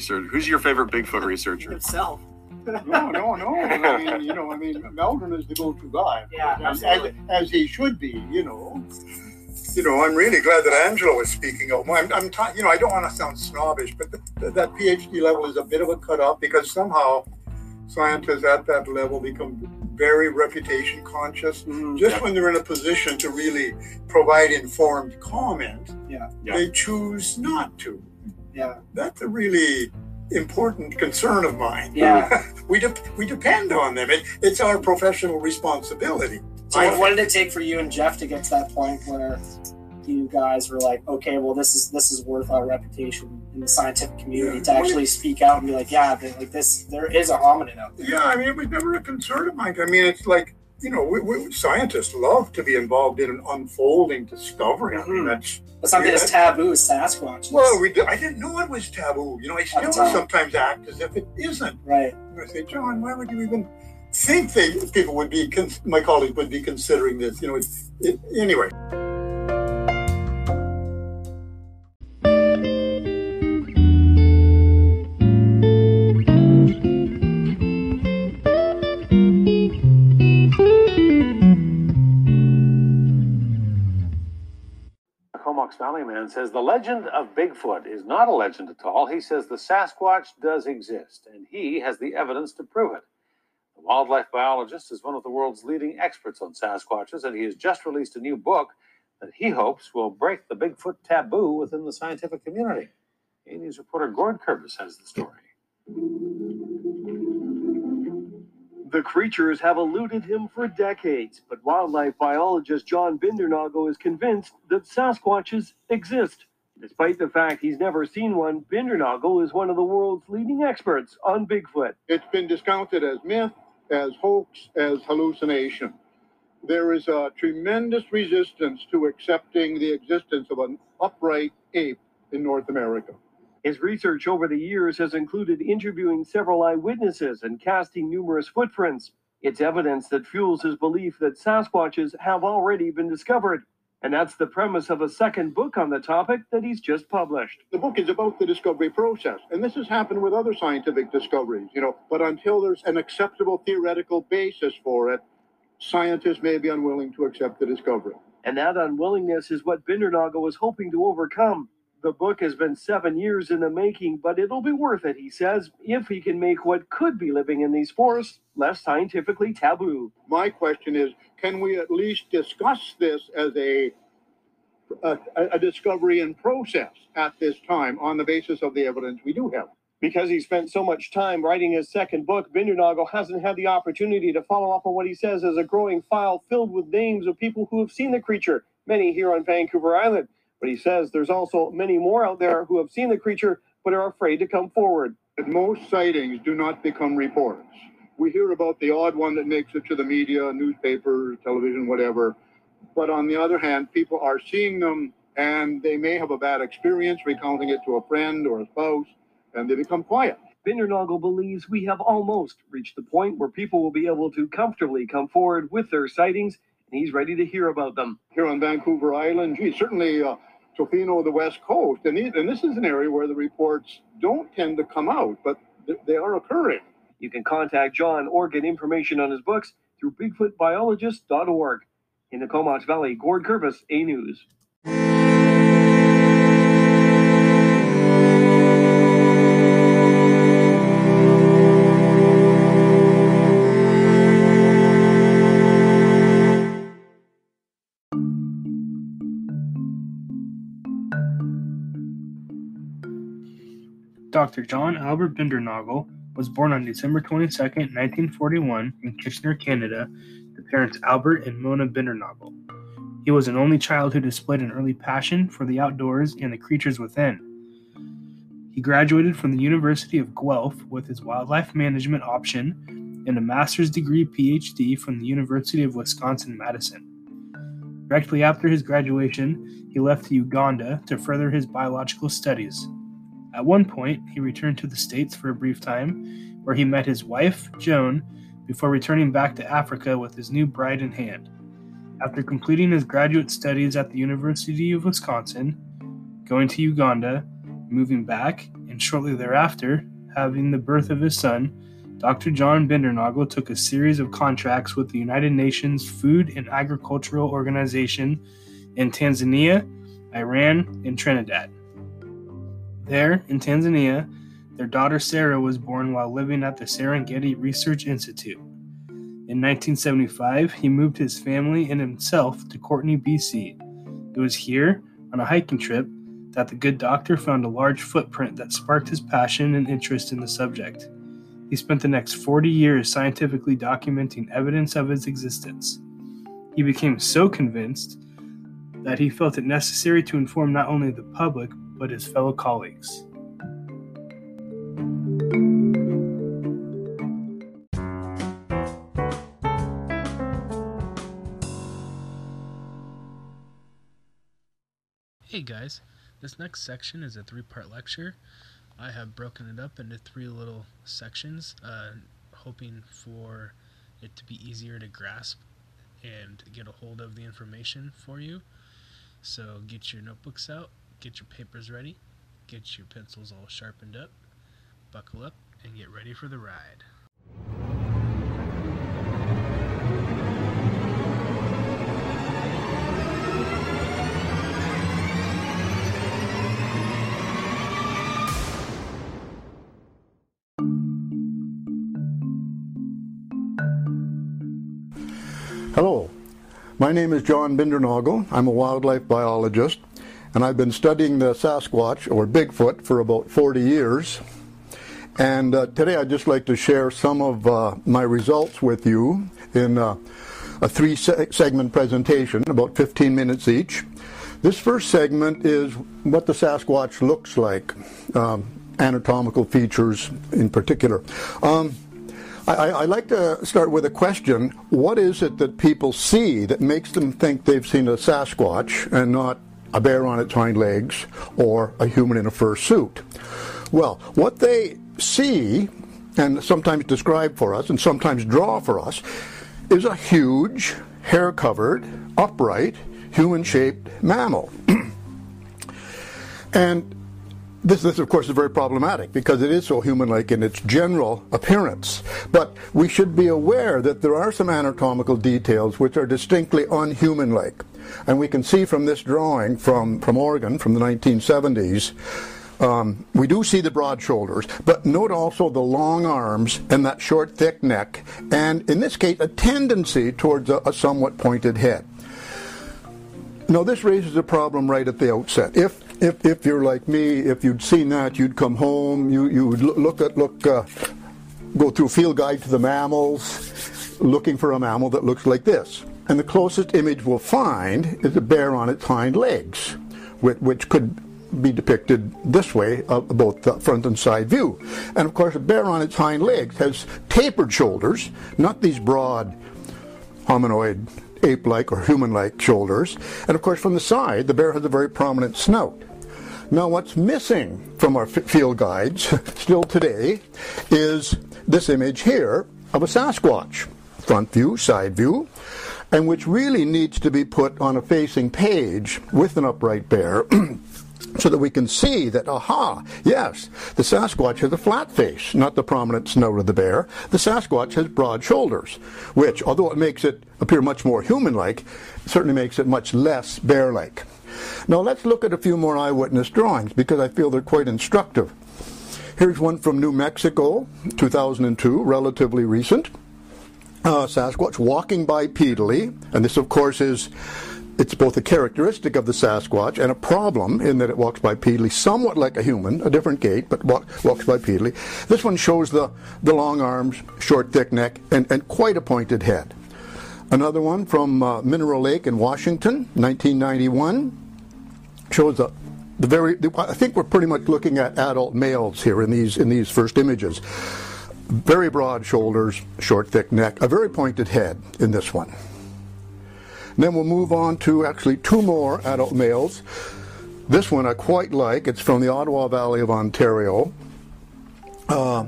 researcher? Who's your favorite Bigfoot researcher? himself. No, no, no. I mean, you know, I mean, Melvin is the go-to guy. Yeah, as, as, as he should be. You know. You know, I'm really glad that Angela was speaking Up. I'm, I'm t- you know, I don't want to sound snobbish, but th- that PhD level is a bit of a cut off because somehow scientists at that level become very reputation conscious. Mhm. Just when they're in a position to really provide informed comment, Yeah. Yeah. they choose not to. Yeah. That's a really important concern of mine. Yeah. we de- we depend on them. It, it's our professional responsibility. So what, what did it take for you and Jeff to get to that point where you guys were like, okay, well, this is this is worth our reputation in the scientific community to actually speak out and be like, yeah, like this, there is a hominid out there. Yeah, I mean, it was never a concern of mine. I mean, it's like you know, we, we, scientists love to be involved in an unfolding discovery. I mean, Mhm. that's But something Yeah. as taboo as Sasquatch. well, we do, I didn't know it was taboo. You know, I still sometimes act as if it isn't. right. I say, John, why would you even think that people would be, con- my colleagues would be considering this? You know, it, it, anyway. Comox Valley man says the legend of Bigfoot is not a legend at all. He says the Sasquatch does exist, and he has the evidence to prove it. The wildlife biologist is one of the world's leading experts on Sasquatches, and he has just released a new book that he hopes will break the Bigfoot taboo within the scientific community. A News reporter Gord Curvis has the story. The creatures have eluded him for decades, but wildlife biologist John Bindernagel is convinced that Sasquatches exist. Despite the fact he's never seen one, Bindernagel is one of the world's leading experts on Bigfoot. It's been discounted as myth, as hoax, as hallucination. There is a tremendous resistance to accepting the existence of an upright ape in North America. His research over the years has included interviewing several eyewitnesses and casting numerous footprints. It's evidence that fuels his belief that Sasquatches have already been discovered. And that's the premise of a second book on the topic that he's just published. The book is about the discovery process, and this has happened with other scientific discoveries, you know, but until there's an acceptable theoretical basis for it, scientists may be unwilling to accept the discovery. And that unwillingness is what Bindernagel was hoping to overcome. The book has been seven years in the making, but it'll be worth it, he says, if he can make what could be living in these forests less scientifically taboo. My question is, can we at least discuss this as a a, a discovery in process at this time on the basis of the evidence we do have? Because he spent so much time writing his second book, Bindernagel hasn't had the opportunity to follow up on what he says is a growing file filled with names of people who have seen the creature, many here on Vancouver Island. But he says there's also many more out there who have seen the creature but are afraid to come forward. Most sightings do not become reports. We hear about the odd one that makes it to the media, newspapers, television, whatever. But on the other hand, people are seeing them and they may have a bad experience recounting it to a friend or a spouse and they become quiet. Bindernagel believes we have almost reached the point where people will be able to comfortably come forward with their sightings, and he's ready to hear about them. Here on Vancouver Island, gee, certainly uh, Tofino, the West Coast, and, and this is an area where the reports don't tend to come out, but th- they are occurring. You can contact John or get information on his books through BigfootBiologist.org. In the Comox Valley, Gord Curvis, A News. Dr. John Albert Bindernagel was born on December 22, 1941, in Kitchener, Canada, to parents Albert and Mona Bindernagel. He was an only child who displayed an early passion for the outdoors and the creatures within. He graduated from the University of Guelph with his wildlife management option and a master's degree PhD from the University of Wisconsin Madison. Directly after his graduation, he left to Uganda to further his biological studies. At one point, he returned to the States for a brief time, where he met his wife, Joan, before returning back to Africa with his new bride in hand. After completing his graduate studies at the University of Wisconsin, going to Uganda, moving back, and shortly thereafter, having the birth of his son, Dr. John Bindernagel took a series of contracts with the United Nations Food and Agricultural Organization in Tanzania, Iran, and Trinidad. There, in Tanzania, their daughter Sarah was born while living at the Serengeti Research Institute. In 1975, he moved his family and himself to Courtenay, BC. It was here, on a hiking trip, that the good doctor found a large footprint that sparked his passion and interest in the subject. He spent the next 40 years scientifically documenting evidence of its existence. He became so convinced that he felt it necessary to inform not only the public but his fellow colleagues. Hey guys, this next section is a three part lecture. I have broken it up into three little sections, uh, hoping for it to be easier to grasp and get a hold of the information for you. So get your notebooks out get your papers ready, get your pencils all sharpened up, buckle up, and get ready for the ride. Hello, my name is John Bindernagel. I'm a wildlife biologist and I've been studying the Sasquatch or Bigfoot for about 40 years. And uh, today I'd just like to share some of uh, my results with you in uh, a three se- segment presentation, about 15 minutes each. This first segment is what the Sasquatch looks like, um, anatomical features in particular. Um, I, I, like to start with a question. What is it that people see that makes them think they've seen a Sasquatch and not a bear on its hind legs, or a human in a fur suit. Well, what they see, and sometimes describe for us, and sometimes draw for us, is a huge, hair covered, upright, human shaped mammal. and this, this, of course, is very problematic because it is so human like in its general appearance. But we should be aware that there are some anatomical details which are distinctly unhuman like. And we can see from this drawing from, from Oregon from the 1970s. Um, we do see the broad shoulders, but note also the long arms and that short, thick neck, and in this case, a tendency towards a, a somewhat pointed head. Now, this raises a problem right at the outset. If if, if you're like me, if you'd seen that, you'd come home, you, you would look at, look, uh, go through Field Guide to the Mammals, looking for a mammal that looks like this. And the closest image we'll find is a bear on its hind legs, which, which could be depicted this way, uh, both the front and side view. And of course, a bear on its hind legs has tapered shoulders, not these broad hominoid ape-like or human-like shoulders. And of course, from the side, the bear has a very prominent snout. Now, what's missing from our field guides still today is this image here of a Sasquatch, front view, side view, and which really needs to be put on a facing page with an upright bear so that we can see that, aha, yes, the Sasquatch has a flat face, not the prominent snout of the bear. The Sasquatch has broad shoulders, which, although it makes it appear much more human-like, certainly makes it much less bear-like. Now let's look at a few more eyewitness drawings because I feel they're quite instructive. Here's one from New Mexico, 2002, relatively recent. Uh, Sasquatch walking bipedally, and this, of course, is it's both a characteristic of the Sasquatch and a problem in that it walks bipedally, somewhat like a human, a different gait, but walk, walks bipedally. This one shows the, the long arms, short, thick neck, and, and quite a pointed head. Another one from uh, Mineral Lake in Washington, 1991, shows the, the very. The, I think we're pretty much looking at adult males here in these in these first images. Very broad shoulders, short, thick neck, a very pointed head in this one. Then we'll move on to actually two more adult males. This one I quite like. It's from the Ottawa Valley of Ontario. Uh,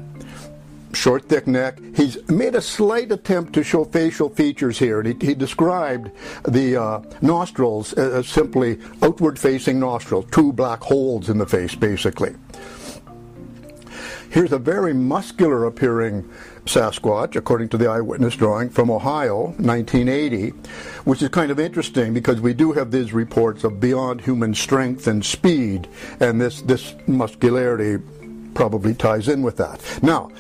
short, thick neck. He's made a slight attempt to show facial features here. And he, he described the uh, nostrils as simply outward facing nostrils, two black holes in the face, basically. Here's a very muscular appearing Sasquatch, according to the eyewitness drawing from Ohio, 1980, which is kind of interesting because we do have these reports of beyond human strength and speed, and this, this muscularity probably ties in with that. Now,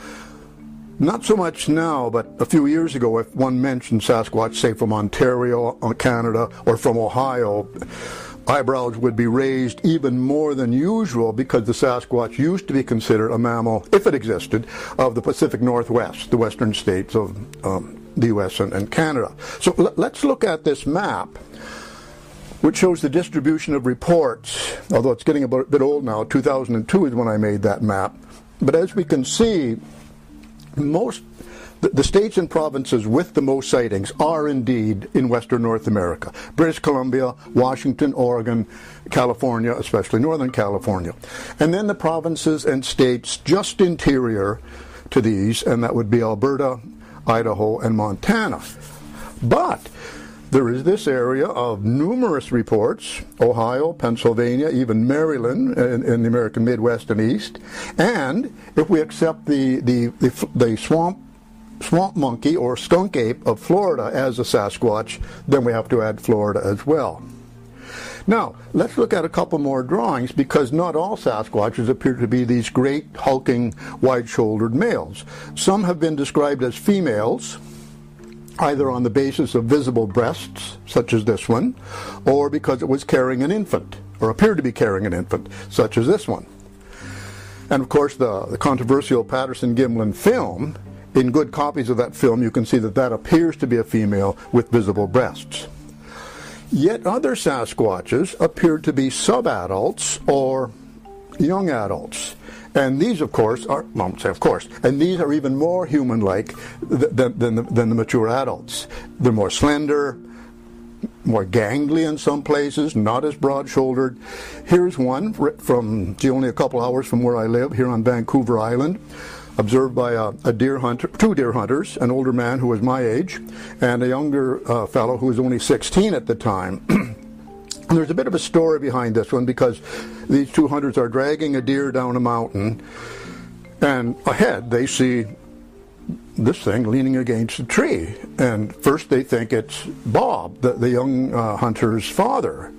not so much now, but a few years ago, if one mentioned Sasquatch, say from Ontario, uh, Canada, or from Ohio, eyebrows would be raised even more than usual because the Sasquatch used to be considered a mammal, if it existed, of the Pacific Northwest, the western states of um, the U.S. And, and Canada. So l- let's look at this map, which shows the distribution of reports, although it's getting a bit old now. 2002 is when I made that map. But as we can see, most the, states and provinces with the most sightings are indeed in Western North America British Columbia, Washington, Oregon, California, especially Northern California. And then the provinces and states just interior to these, and that would be Alberta, Idaho, and Montana. But there is this area of numerous reports Ohio, Pennsylvania, even Maryland in, in, the American Midwest and East. And if we accept the, the, the, the swamp swamp monkey or skunk ape of Florida as a Sasquatch, then we have to add Florida as well. Now, let's look at a couple more drawings because not all Sasquatches appear to be these great, hulking, wide shouldered males. Some have been described as females, either on the basis of visible breasts, such as this one, or because it was carrying an infant, or appeared to be carrying an infant, such as this one. And of course, the, the controversial Patterson Gimlin film in good copies of that film, you can see that that appears to be a female with visible breasts. Yet other Sasquatches appear to be subadults or young adults. And these, of course, are, well, say of course, and these are even more human-like than, than, the, than the mature adults. They're more slender, more gangly in some places, not as broad-shouldered. Here's one from only a couple hours from where I live, here on Vancouver Island observed by a, a, deer hunter, two deer hunters, an older man who was my age, and a younger uh, fellow who was only 16 at the time. and there's a bit of a story behind this one because these two hunters are dragging a deer down a mountain, and ahead they see this thing leaning against a tree. And first they think it's Bob, the, the young uh, hunter's father.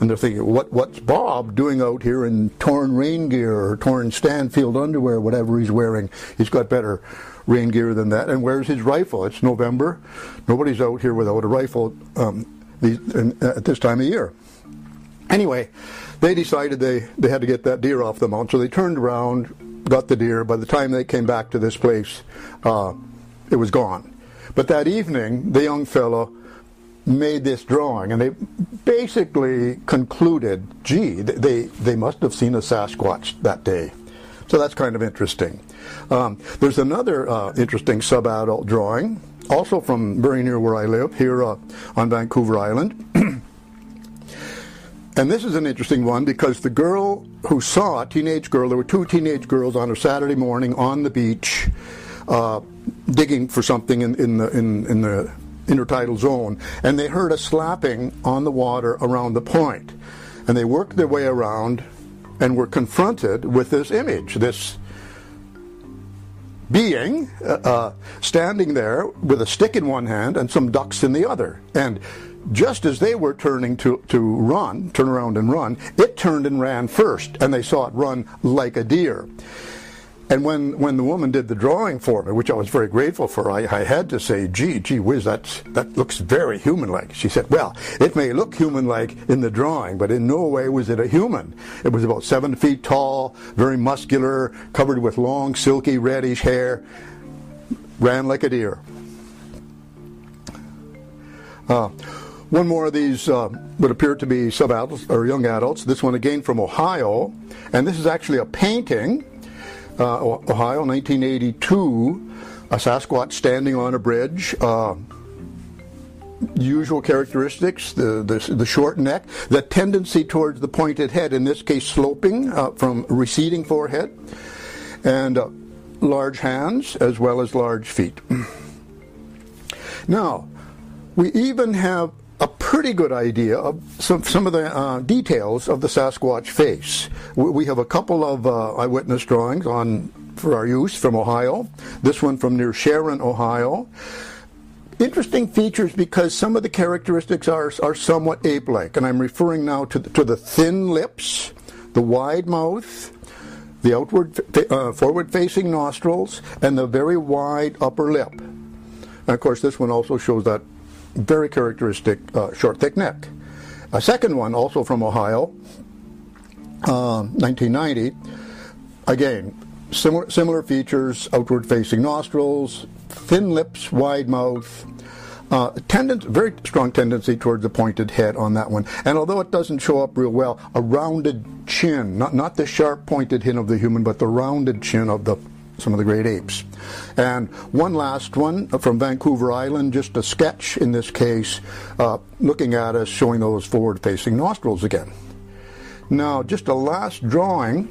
And they're thinking, what, what's Bob doing out here in torn rain gear or torn Stanfield underwear, whatever he's wearing? He's got better rain gear than that. And where's his rifle? It's November. Nobody's out here without a rifle um, these, in, at this time of year. Anyway, they decided they, they had to get that deer off the mount, so they turned around, got the deer. By the time they came back to this place, uh, it was gone. But that evening, the young fellow made this drawing, and they basically concluded, gee, they, they must have seen a Sasquatch that day. So that's kind of interesting. Um, there's another uh, interesting sub-adult drawing, also from very near where I live, here uh, on Vancouver Island. and this is an interesting one because the girl who saw a teenage girl, there were two teenage girls on a Saturday morning on the beach uh, digging for something in, in the in, in the intertidal zone, and they heard a slapping on the water around the point, and they worked their way around and were confronted with this image, this being uh, uh, standing there with a stick in one hand and some ducks in the other. And just as they were turning to, to run, turn around and run, it turned and ran first, and they saw it run like a deer. And when, when the woman did the drawing for me, which I was very grateful for, I, I had to say, gee, gee whiz, that's, that looks very human-like. She said, well, it may look human-like in the drawing, but in no way was it a human. It was about seven feet tall, very muscular, covered with long, silky, reddish hair, ran like a deer. Uh, one more of these uh, would appear to be sub-adults or young adults. This one again from Ohio, and this is actually a painting uh, Ohio, 1982, a Sasquatch standing on a bridge. Uh, usual characteristics the, the, the, short neck, the tendency towards the pointed head, in this case sloping uh, from receding forehead, and uh, large hands as well as large feet. now, we even have pretty good idea of some, some of the uh, details of the Sasquatch face. We have a couple of uh, eyewitness drawings on for our use from Ohio. This one from near Sharon, Ohio. Interesting features because some of the characteristics are, are somewhat ape-like, and I'm referring now to the, to the thin lips, the wide mouth, the outward, uh, forward-facing nostrils, and the very wide upper lip. And of course, this one also shows that very characteristic uh, short, thick neck. A second one, also from Ohio, uh, 1990. Again, similar similar features: outward-facing nostrils, thin lips, wide mouth. Uh, very strong tendency towards a pointed head on that one. And although it doesn't show up real well, a rounded chin, not, not the sharp pointed chin of the human, but the rounded chin of the some of the great apes. And one last one from Vancouver Island, just a sketch in this case, uh, looking at us, showing those forward facing nostrils again. Now, just a last drawing,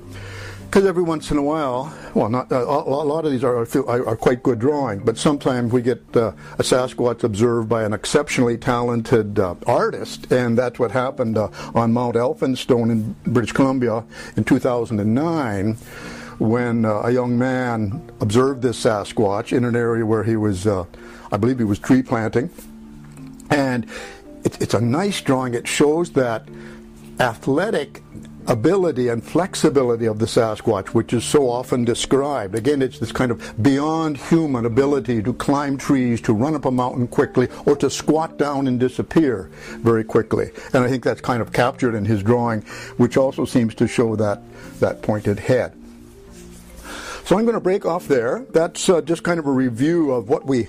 because every once in a while, well, not uh, a lot of these are, are, are, quite good drawing, but sometimes we get uh, a Sasquatch observed by an exceptionally talented uh, artist, and that's what happened uh, on Mount Elphinstone in British Columbia in 2009 when uh, a young man observed this Sasquatch in an area where he was, uh, I believe he was tree planting. And it, it's a nice drawing. It shows that athletic ability and flexibility of the Sasquatch, which is so often described. Again, it's this kind of beyond human ability to climb trees, to run up a mountain quickly, or to squat down and disappear very quickly. And I think that's kind of captured in his drawing, which also seems to show that, that pointed head. So I'm going to break off there. That's uh, just kind of a review of what we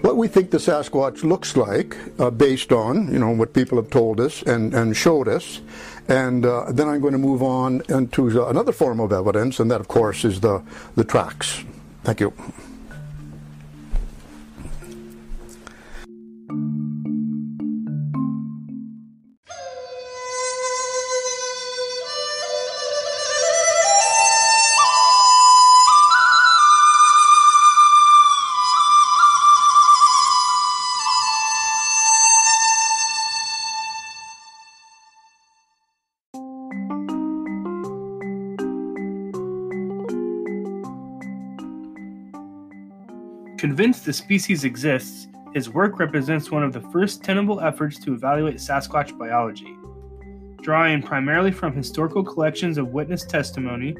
what we think the Sasquatch looks like uh, based on you know what people have told us and, and showed us. And uh, then I'm going to move on into another form of evidence, and that, of course, is the, the tracks. Thank you. Convinced the species exists, his work represents one of the first tenable efforts to evaluate Sasquatch biology. Drawing primarily from historical collections of witness testimony,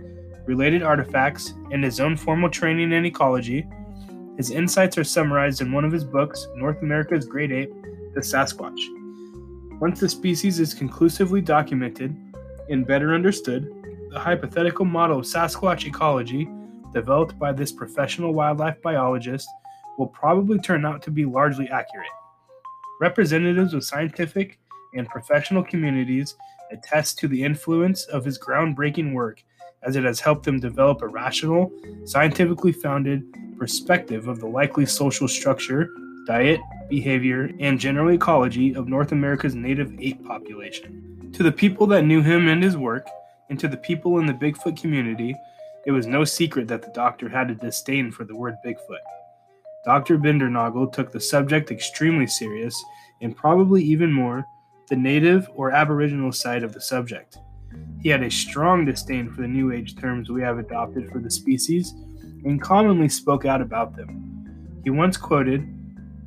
related artifacts, and his own formal training in ecology, his insights are summarized in one of his books, North America's Great Ape, The Sasquatch. Once the species is conclusively documented and better understood, the hypothetical model of Sasquatch ecology, developed by this professional wildlife biologist, will probably turn out to be largely accurate. Representatives of scientific and professional communities attest to the influence of his groundbreaking work as it has helped them develop a rational, scientifically founded perspective of the likely social structure, diet, behavior, and general ecology of North America's native ape population. To the people that knew him and his work, and to the people in the Bigfoot community, it was no secret that the doctor had a disdain for the word Bigfoot. Dr. Bindernagel took the subject extremely serious, and probably even more, the native or aboriginal side of the subject. He had a strong disdain for the New Age terms we have adopted for the species and commonly spoke out about them. He once quoted,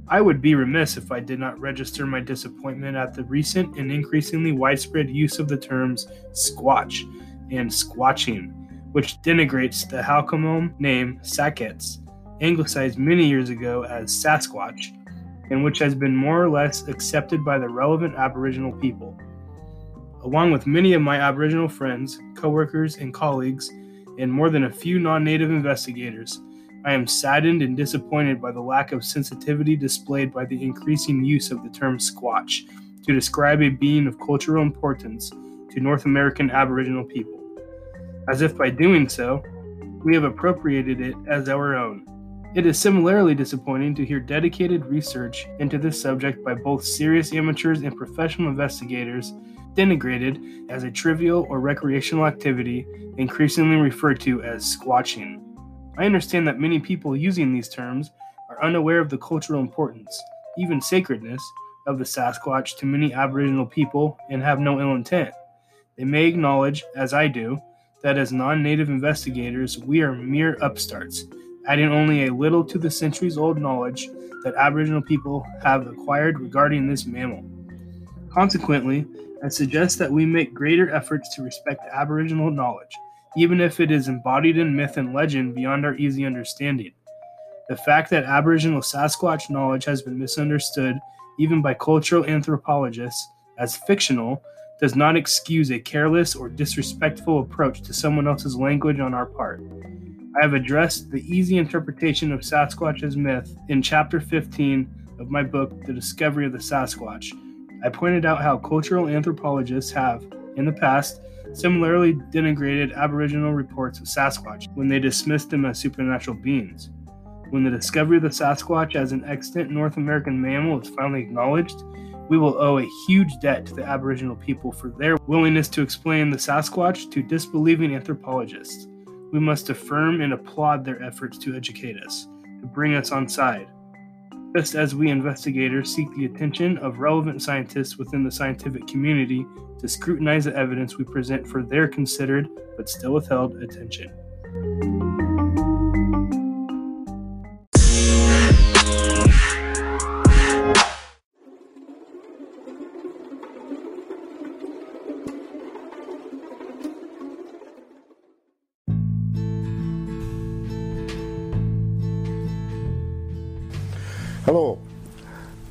I would be remiss if I did not register my disappointment at the recent and increasingly widespread use of the terms squatch and squatching, which denigrates the Halkomelem name Sackets, anglicized many years ago as Sasquatch, and which has been more or less accepted by the relevant Aboriginal people. Along with many of my Aboriginal friends, coworkers, and colleagues, and more than a few non native investigators, I am saddened and disappointed by the lack of sensitivity displayed by the increasing use of the term Squatch to describe a being of cultural importance to North American Aboriginal people, as if by doing so, we have appropriated it as our own. It is similarly disappointing to hear dedicated research into this subject by both serious amateurs and professional investigators denigrated as a trivial or recreational activity, increasingly referred to as squatching. I understand that many people using these terms are unaware of the cultural importance, even sacredness, of the Sasquatch to many Aboriginal people and have no ill intent. They may acknowledge, as I do, that as non native investigators, we are mere upstarts adding only a little to the centuries old knowledge that Aboriginal people have acquired regarding this mammal. Consequently, I suggest that we make greater efforts to respect Aboriginal knowledge, even if it is embodied in myth and legend beyond our easy understanding. The fact that Aboriginal Sasquatch knowledge has been misunderstood, even by cultural anthropologists, as fictional does not excuse a careless or disrespectful approach to someone else's language on our part. I have addressed the easy interpretation of Sasquatch as myth in chapter 15 of my book, The Discovery of the Sasquatch. I pointed out how cultural anthropologists have, in the past, similarly denigrated Aboriginal reports of Sasquatch when they dismissed them as supernatural beings. When the discovery of the Sasquatch as an extant North American mammal is finally acknowledged, we will owe a huge debt to the Aboriginal people for their willingness to explain the Sasquatch to disbelieving anthropologists we must affirm and applaud their efforts to educate us, to bring us on side. Just as we investigators seek the attention of relevant scientists within the scientific community to scrutinize the evidence we present for their considered but still withheld attention.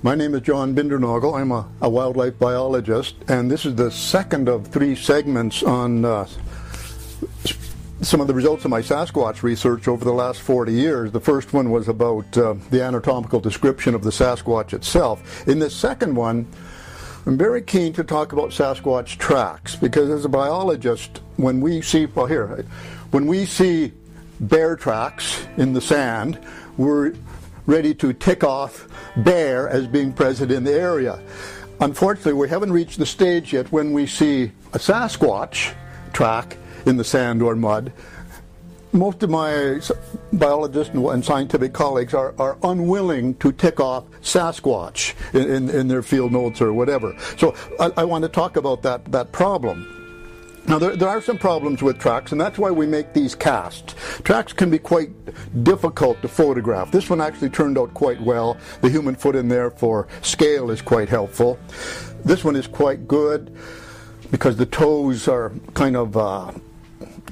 My name is John Bindernagel. I'm a, a, wildlife biologist, and this is the second of three segments on uh, some of the results of my Sasquatch research over the last 40 years. The first one was about uh, the anatomical description of the Sasquatch itself. In this second one, I'm very keen to talk about Sasquatch tracks because as a biologist, when we see, well, here, when we see bear tracks in the sand, we're ready to tick off bear as being present in the area. Unfortunately, we haven't reached the stage yet when we see a Sasquatch track in the sand or mud. Most of my biologists and scientific colleagues are, are unwilling to tick off Sasquatch in, in, in their field notes or whatever. So I, I want to talk about that, that problem. Now, there, there, are some problems with tracks, and that's why we make these casts. Tracks can be quite difficult to photograph. This one actually turned out quite well. The human foot in there for scale is quite helpful. This one is quite good because the toes are kind of uh,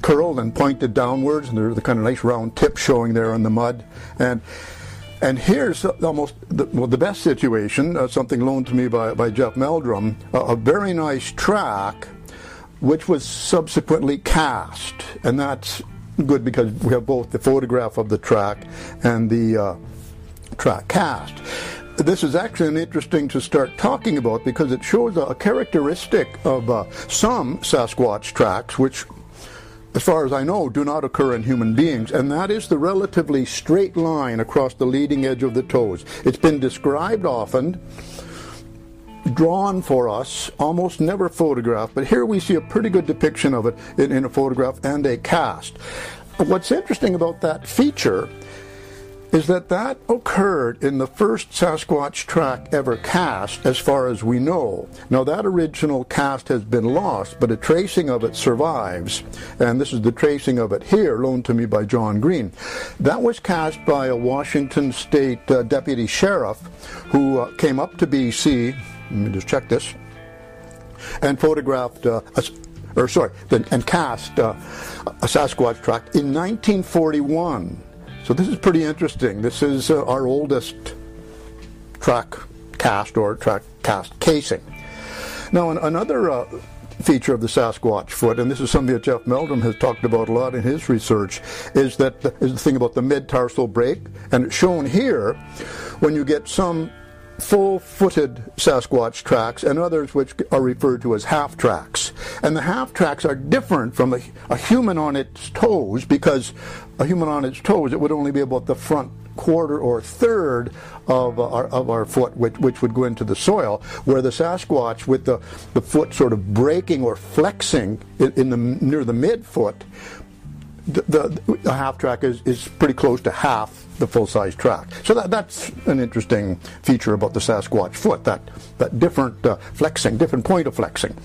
curled and pointed downwards, and there's the kind of nice round tip showing there in the mud. And And here's almost the, well, the best situation, uh, something loaned to me by, by Jeff Meldrum, a very nice track which was subsequently cast. And that's good because we have both the photograph of the track and the uh, track cast. This is actually interesting to start talking about because it shows a, characteristic of uh, some Sasquatch tracks, which as far as I know, do not occur in human beings, and that is the relatively straight line across the leading edge of the toes. It's been described often, drawn for us, almost never photographed, but here we see a pretty good depiction of it in, in a photograph and a cast. What's interesting about that feature is that that occurred in the first Sasquatch track ever cast, as far as we know. Now, that original cast has been lost, but a tracing of it survives. And this is the tracing of it here, loaned to me by John Green. That was cast by a Washington State uh, deputy sheriff who uh, came up to BC. Let me just check this. And photographed uh, a, or sorry, and cast uh, a Sasquatch track in 1941. So this is pretty interesting. This is uh, our oldest track cast or track cast casing. Now, another uh, feature of the Sasquatch foot, and this is something that Jeff Meldrum has talked about a lot in his research, is that the, is the thing about the mid-tarsal break, and it's shown here when you get some full-footed Sasquatch tracks and others which are referred to as half tracks. And the half tracks are different from a, a, human on its toes because a human on its toes, it would only be about the front quarter or third of uh, our, of our foot, which, which would go into the soil, where the Sasquatch, with the, the foot sort of breaking or flexing in, in the near the midfoot, the, the, half track is, is pretty close to half the full-size track. So that, that's an interesting feature about the Sasquatch foot, that, that different uh, flexing, different point of flexing.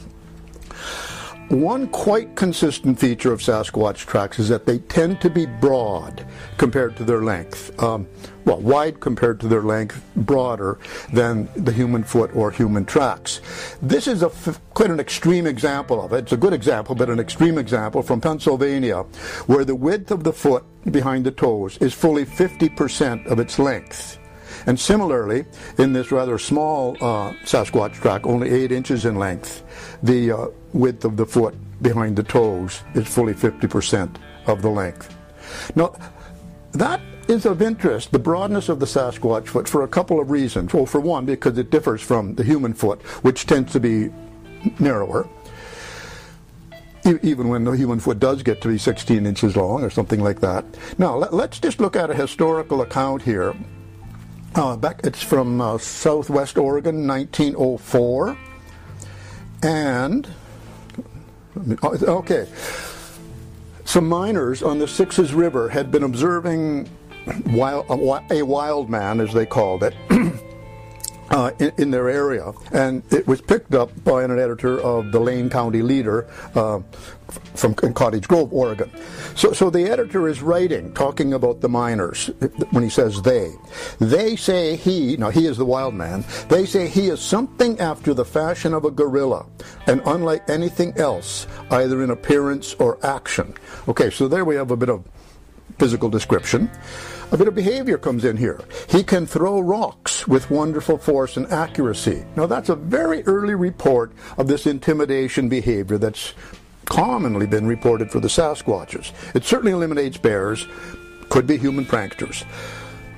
One quite consistent feature of Sasquatch tracks is that they tend to be broad compared to their length. Um, well, wide compared to their length, broader than the human foot or human tracks. This is a quite an extreme example of it. It's a good example, but an extreme example from Pennsylvania, where the width of the foot behind the toes is fully 50% of its length. And similarly, in this rather small uh, Sasquatch track, only 8 inches in length, the uh, width of the foot behind the toes is fully 50% of the length. Now, that is of interest, the broadness of the Sasquatch foot, for a couple of reasons. Well, for one, because it differs from the human foot, which tends to be narrower, even when the human foot does get to be 16 inches long or something like that. Now, let, us just look at a historical account here. Uh, back, it's from uh, Southwest Oregon, 1904. And, okay, some miners on the Sixes River had been observing wild, a wild man, as they called it, uh, in, in, their area. And it was picked up by an editor of the Lane County Leader uh, from Cottage Grove, Oregon. So, so the editor is writing, talking about the miners when he says they. They say he, now he is the wild man, they say he is something after the fashion of a gorilla and unlike anything else, either in appearance or action. Okay, so there we have a bit of physical description a bit of behavior comes in here. He can throw rocks with wonderful force and accuracy. Now, that's a very early report of this intimidation behavior that's commonly been reported for the Sasquatches. It certainly eliminates bears, could be human pranksters.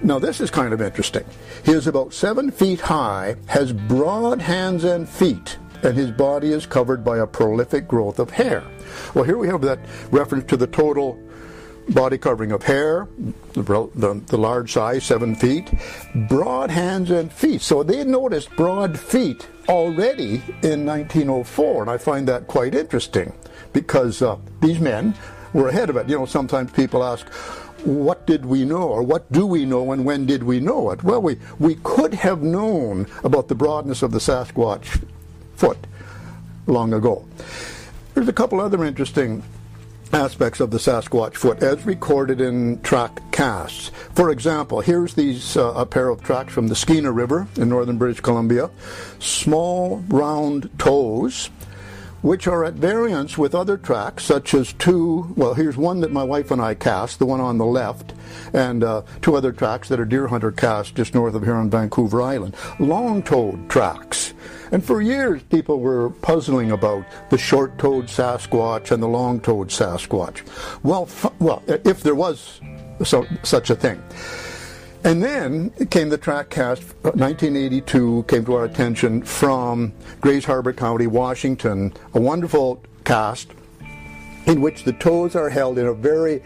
Now, this is kind of interesting. He is about seven feet high, has broad hands and feet, and his body is covered by a prolific growth of hair. Well, here we have that reference to the total body covering of hair, the, the, the, large size, seven feet, broad hands and feet. So they noticed broad feet already in 1904, and I find that quite interesting because uh, these men were ahead of it. You know, sometimes people ask, what did we know or what do we know and when did we know it? Well, we, we could have known about the broadness of the Sasquatch foot long ago. There's a couple other interesting aspects of the Sasquatch foot as recorded in track casts. For example, here's these uh, a pair of tracks from the Skeena River in northern British Columbia. Small round toes which are at variance with other tracks, such as two. Well, here's one that my wife and I cast, the one on the left, and uh, two other tracks that a deer hunter cast just north of here on Vancouver Island. Long toed tracks. And for years, people were puzzling about the short toed Sasquatch and the long toed Sasquatch. Well, well, if there was so, such a thing. And then came the track cast, 1982 came to our attention from Grays Harbor County, Washington, a wonderful cast in which the toes are held in a very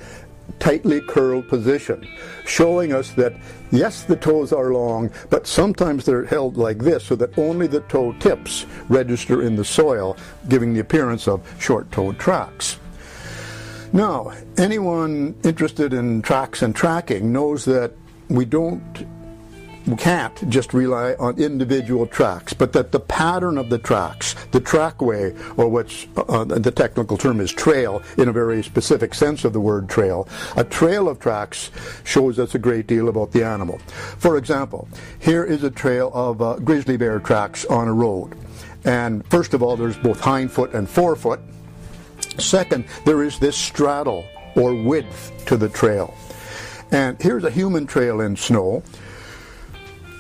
tightly curled position, showing us that yes, the toes are long, but sometimes they're held like this so that only the toe tips register in the soil, giving the appearance of short toed tracks. Now, anyone interested in tracks and tracking knows that we don't we can't just rely on individual tracks, but that the pattern of the tracks, the trackway, or what's uh, the technical term is trail in a very specific sense of the word trail, a trail of tracks shows us a great deal about the animal. For example, here is a trail of uh, grizzly bear tracks on a road. And first of all, there's both hindfoot and forefoot. Second, there is this straddle or width to the trail. And here's a human trail in snow.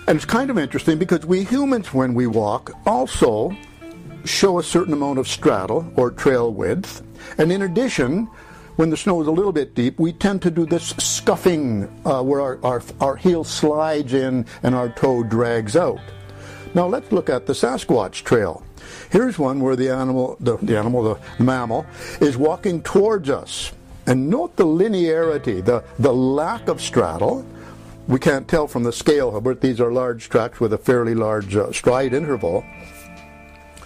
And it's kind of interesting because we humans, when we walk, also show a certain amount of straddle or trail width. And in addition, when the snow is a little bit deep, we tend to do this scuffing uh, where our, our, our heel slides in and our toe drags out. Now let's look at the Sasquatch trail. Here's one where the animal, the, the animal, the mammal, is walking towards us. And note the linearity, the, the lack of straddle. We can't tell from the scale, but these are large tracks with a fairly large uh, stride interval.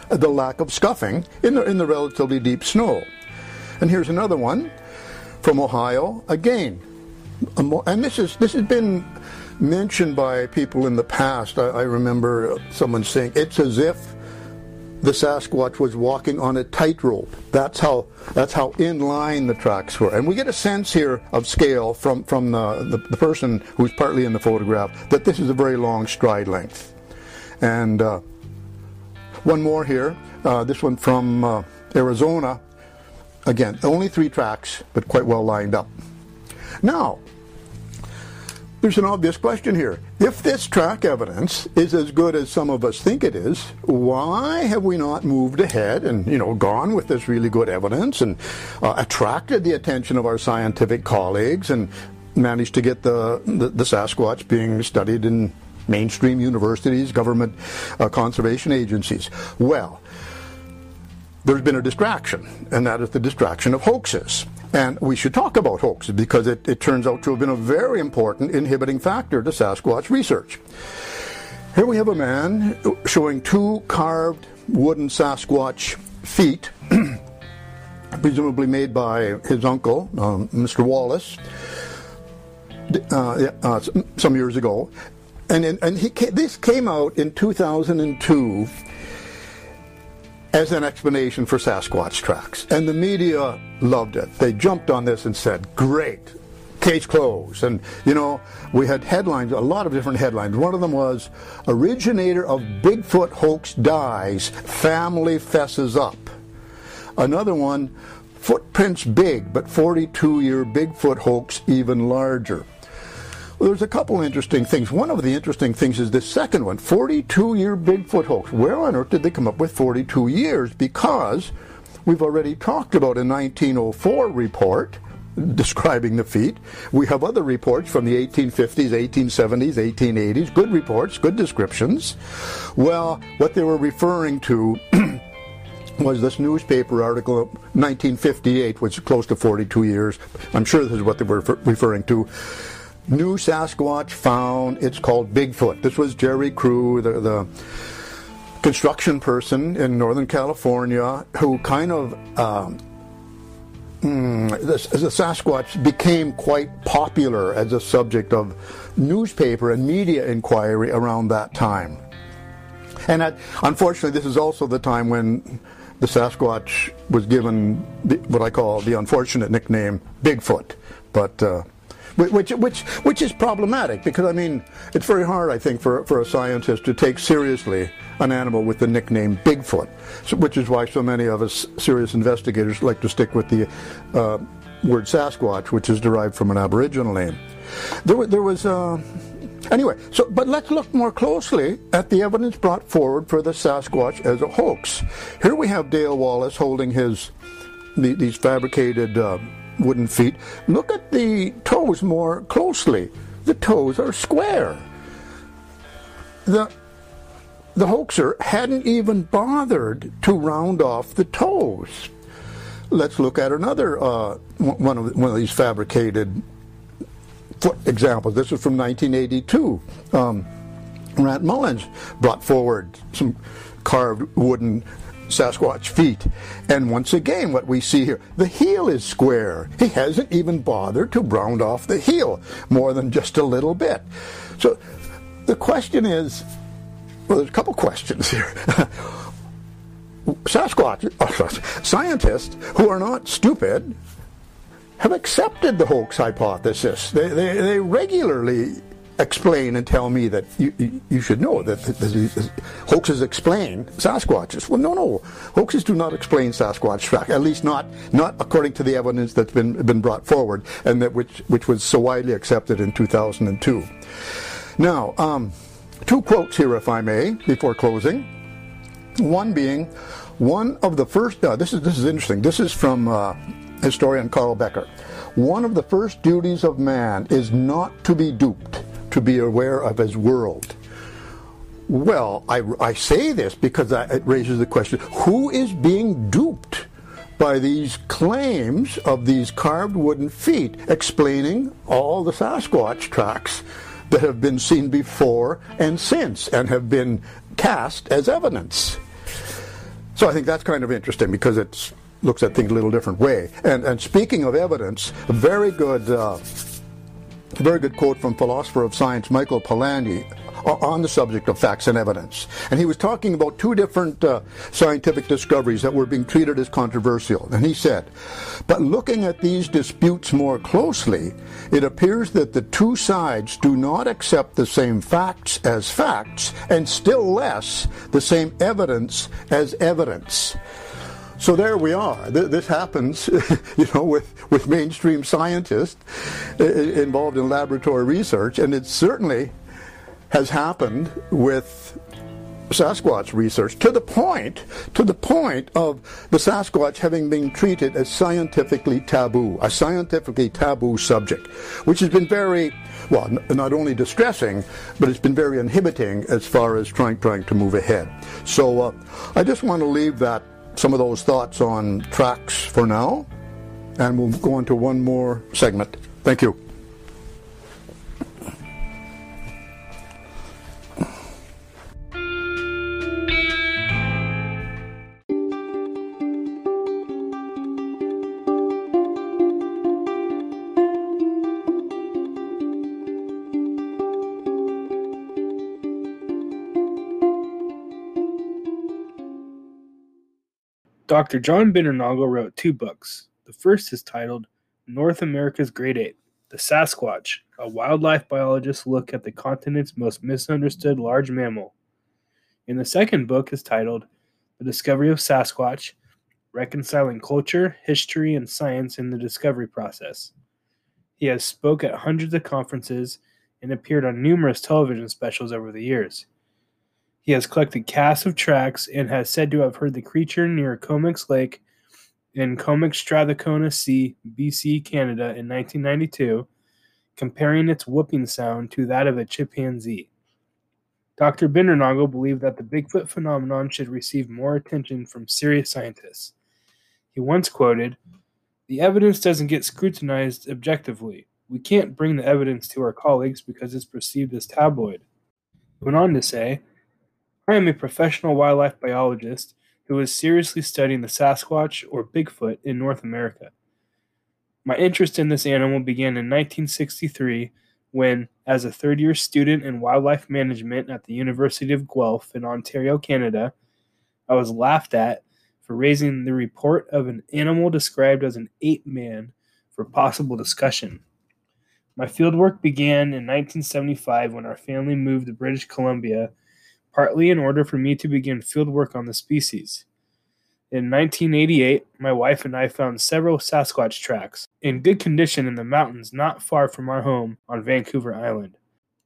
The lack of scuffing in the, in the relatively deep snow. And here's another one from Ohio. Again, and this is this has been mentioned by people in the past. I, I remember someone saying it's as if the Sasquatch was walking on a tightrope. That's how that's how in line the tracks were. And we get a sense here of scale from, from the, the, the person who's partly in the photograph that this is a very long stride length. And uh, one more here, uh, this one from uh, Arizona. Again, only three tracks, but quite well lined up. Now, there's an obvious question here. If this track evidence is as good as some of us think it is, why have we not moved ahead and you know gone with this really good evidence and uh, attracted the attention of our scientific colleagues and managed to get the, the, the Sasquatch being studied in mainstream universities, government uh, conservation agencies? Well, there's been a distraction, and that is the distraction of hoaxes. And we should talk about hoaxes because it, it turns out to have been a very important inhibiting factor to Sasquatch research. Here we have a man showing two carved wooden Sasquatch feet, presumably made by his uncle, um, Mr. Wallace, uh, uh, some years ago. And, in, and he, this came out in 2002 as an explanation for Sasquatch tracks. And the media loved it. They jumped on this and said, great, case closed. And, you know, we had headlines, a lot of different headlines. One of them was, originator of Bigfoot hoax dies, family fesses up. Another one, footprints big, but 42 year Bigfoot hoax even larger. Well, there's a couple interesting things. One of the interesting things is this second one 42 year Bigfoot hoax. Where on earth did they come up with 42 years? Because we've already talked about a 1904 report describing the feat. We have other reports from the 1850s, 1870s, 1880s, good reports, good descriptions. Well, what they were referring to was this newspaper article 1958, which is close to 42 years. I'm sure this is what they were referring to new Sasquatch found. It's called Bigfoot. This was Jerry Crew, the, the construction person in Northern California, who kind of um, mm, the, the Sasquatch became quite popular as a subject of newspaper and media inquiry around that time. And at, unfortunately, this is also the time when the Sasquatch was given the, what I call the unfortunate nickname Bigfoot. But uh, which which which is problematic because I mean it's very hard I think for for a scientist to take seriously an animal with the nickname Bigfoot, so, which is why so many of us serious investigators like to stick with the uh, word Sasquatch, which is derived from an Aboriginal name. There, there was. Uh, Anyway, so but let's look more closely at the evidence brought forward for the Sasquatch as a hoax. Here we have Dale Wallace holding his the, these fabricated uh, wooden feet. Look at the toes more closely. The toes are square. The the hoaxer hadn't even bothered to round off the toes. Let's look at another uh, one of one of these fabricated foot examples. This is from 1982. Um, Mullens brought forward some carved wooden Sasquatch feet. And once again, what we see here, the heel is square. He hasn't even bothered to round off the heel more than just a little bit. So the question is well, there's a couple questions here. Sasquatch, oh, scientists who are not stupid have accepted the hoax hypothesis. They, they, they regularly explain and tell me that you, you, should know that hoaxes explain Sasquatches. Well, no, no, hoaxes do not explain Sasquatch. At least not not according to the evidence that's been been brought forward and that which which was so widely accepted in 2002. Now, um, two quotes here, if I may, before closing. One being one of the first. Uh, this is this is interesting. This is from. Uh, historian Carl Becker. One of the first duties of man is not to be duped, to be aware of as world. Well, I, I say this because I, it raises the question who is being duped by these claims of these carved wooden feet explaining all the Sasquatch tracks that have been seen before and since and have been cast as evidence? So I think that's kind of interesting because it looks at things a little different way. And, and speaking of evidence, a very good, uh, very good quote from philosopher of science Michael Polanyi on the subject of facts and evidence. And he was talking about two different uh, scientific discoveries that were being treated as controversial. And he said, But looking at these disputes more closely, it appears that the two sides do not accept the same facts as facts, and still less the same evidence as evidence. So there we are. This happens, you know, with, with mainstream scientists involved in laboratory research, and it certainly has happened with Sasquatch research to the point to the point of the Sasquatch having been treated as scientifically taboo, a scientifically taboo subject, which has been very well not only distressing, but it's been very inhibiting as far as trying trying to move ahead. So uh, I just want to leave that some of those thoughts on tracks for now, and we'll go on to one more segment. Thank you. Dr. John Bindernagel wrote two books. The first is titled North America's Great Ape The Sasquatch, a wildlife biologist's look at the continent's most misunderstood large mammal. And the second book is titled The Discovery of Sasquatch Reconciling Culture, History, and Science in the Discovery Process. He has spoke at hundreds of conferences and appeared on numerous television specials over the years. He has collected casts of tracks and has said to have heard the creature near Comox Lake in Comox Strathcona Sea, BC, Canada in 1992, comparing its whooping sound to that of a chimpanzee. Dr. Bindernagel believed that the Bigfoot phenomenon should receive more attention from serious scientists. He once quoted, The evidence doesn't get scrutinized objectively. We can't bring the evidence to our colleagues because it's perceived as tabloid. He went on to say, I am a professional wildlife biologist who is seriously studying the Sasquatch or Bigfoot in North America. My interest in this animal began in 1963 when, as a third year student in wildlife management at the University of Guelph in Ontario, Canada, I was laughed at for raising the report of an animal described as an ape man for possible discussion. My fieldwork began in 1975 when our family moved to British Columbia, partly in order for me to begin fieldwork on the species. In 1988, my wife and I found several Sasquatch tracks in good condition in the mountains not far from our home on Vancouver Island.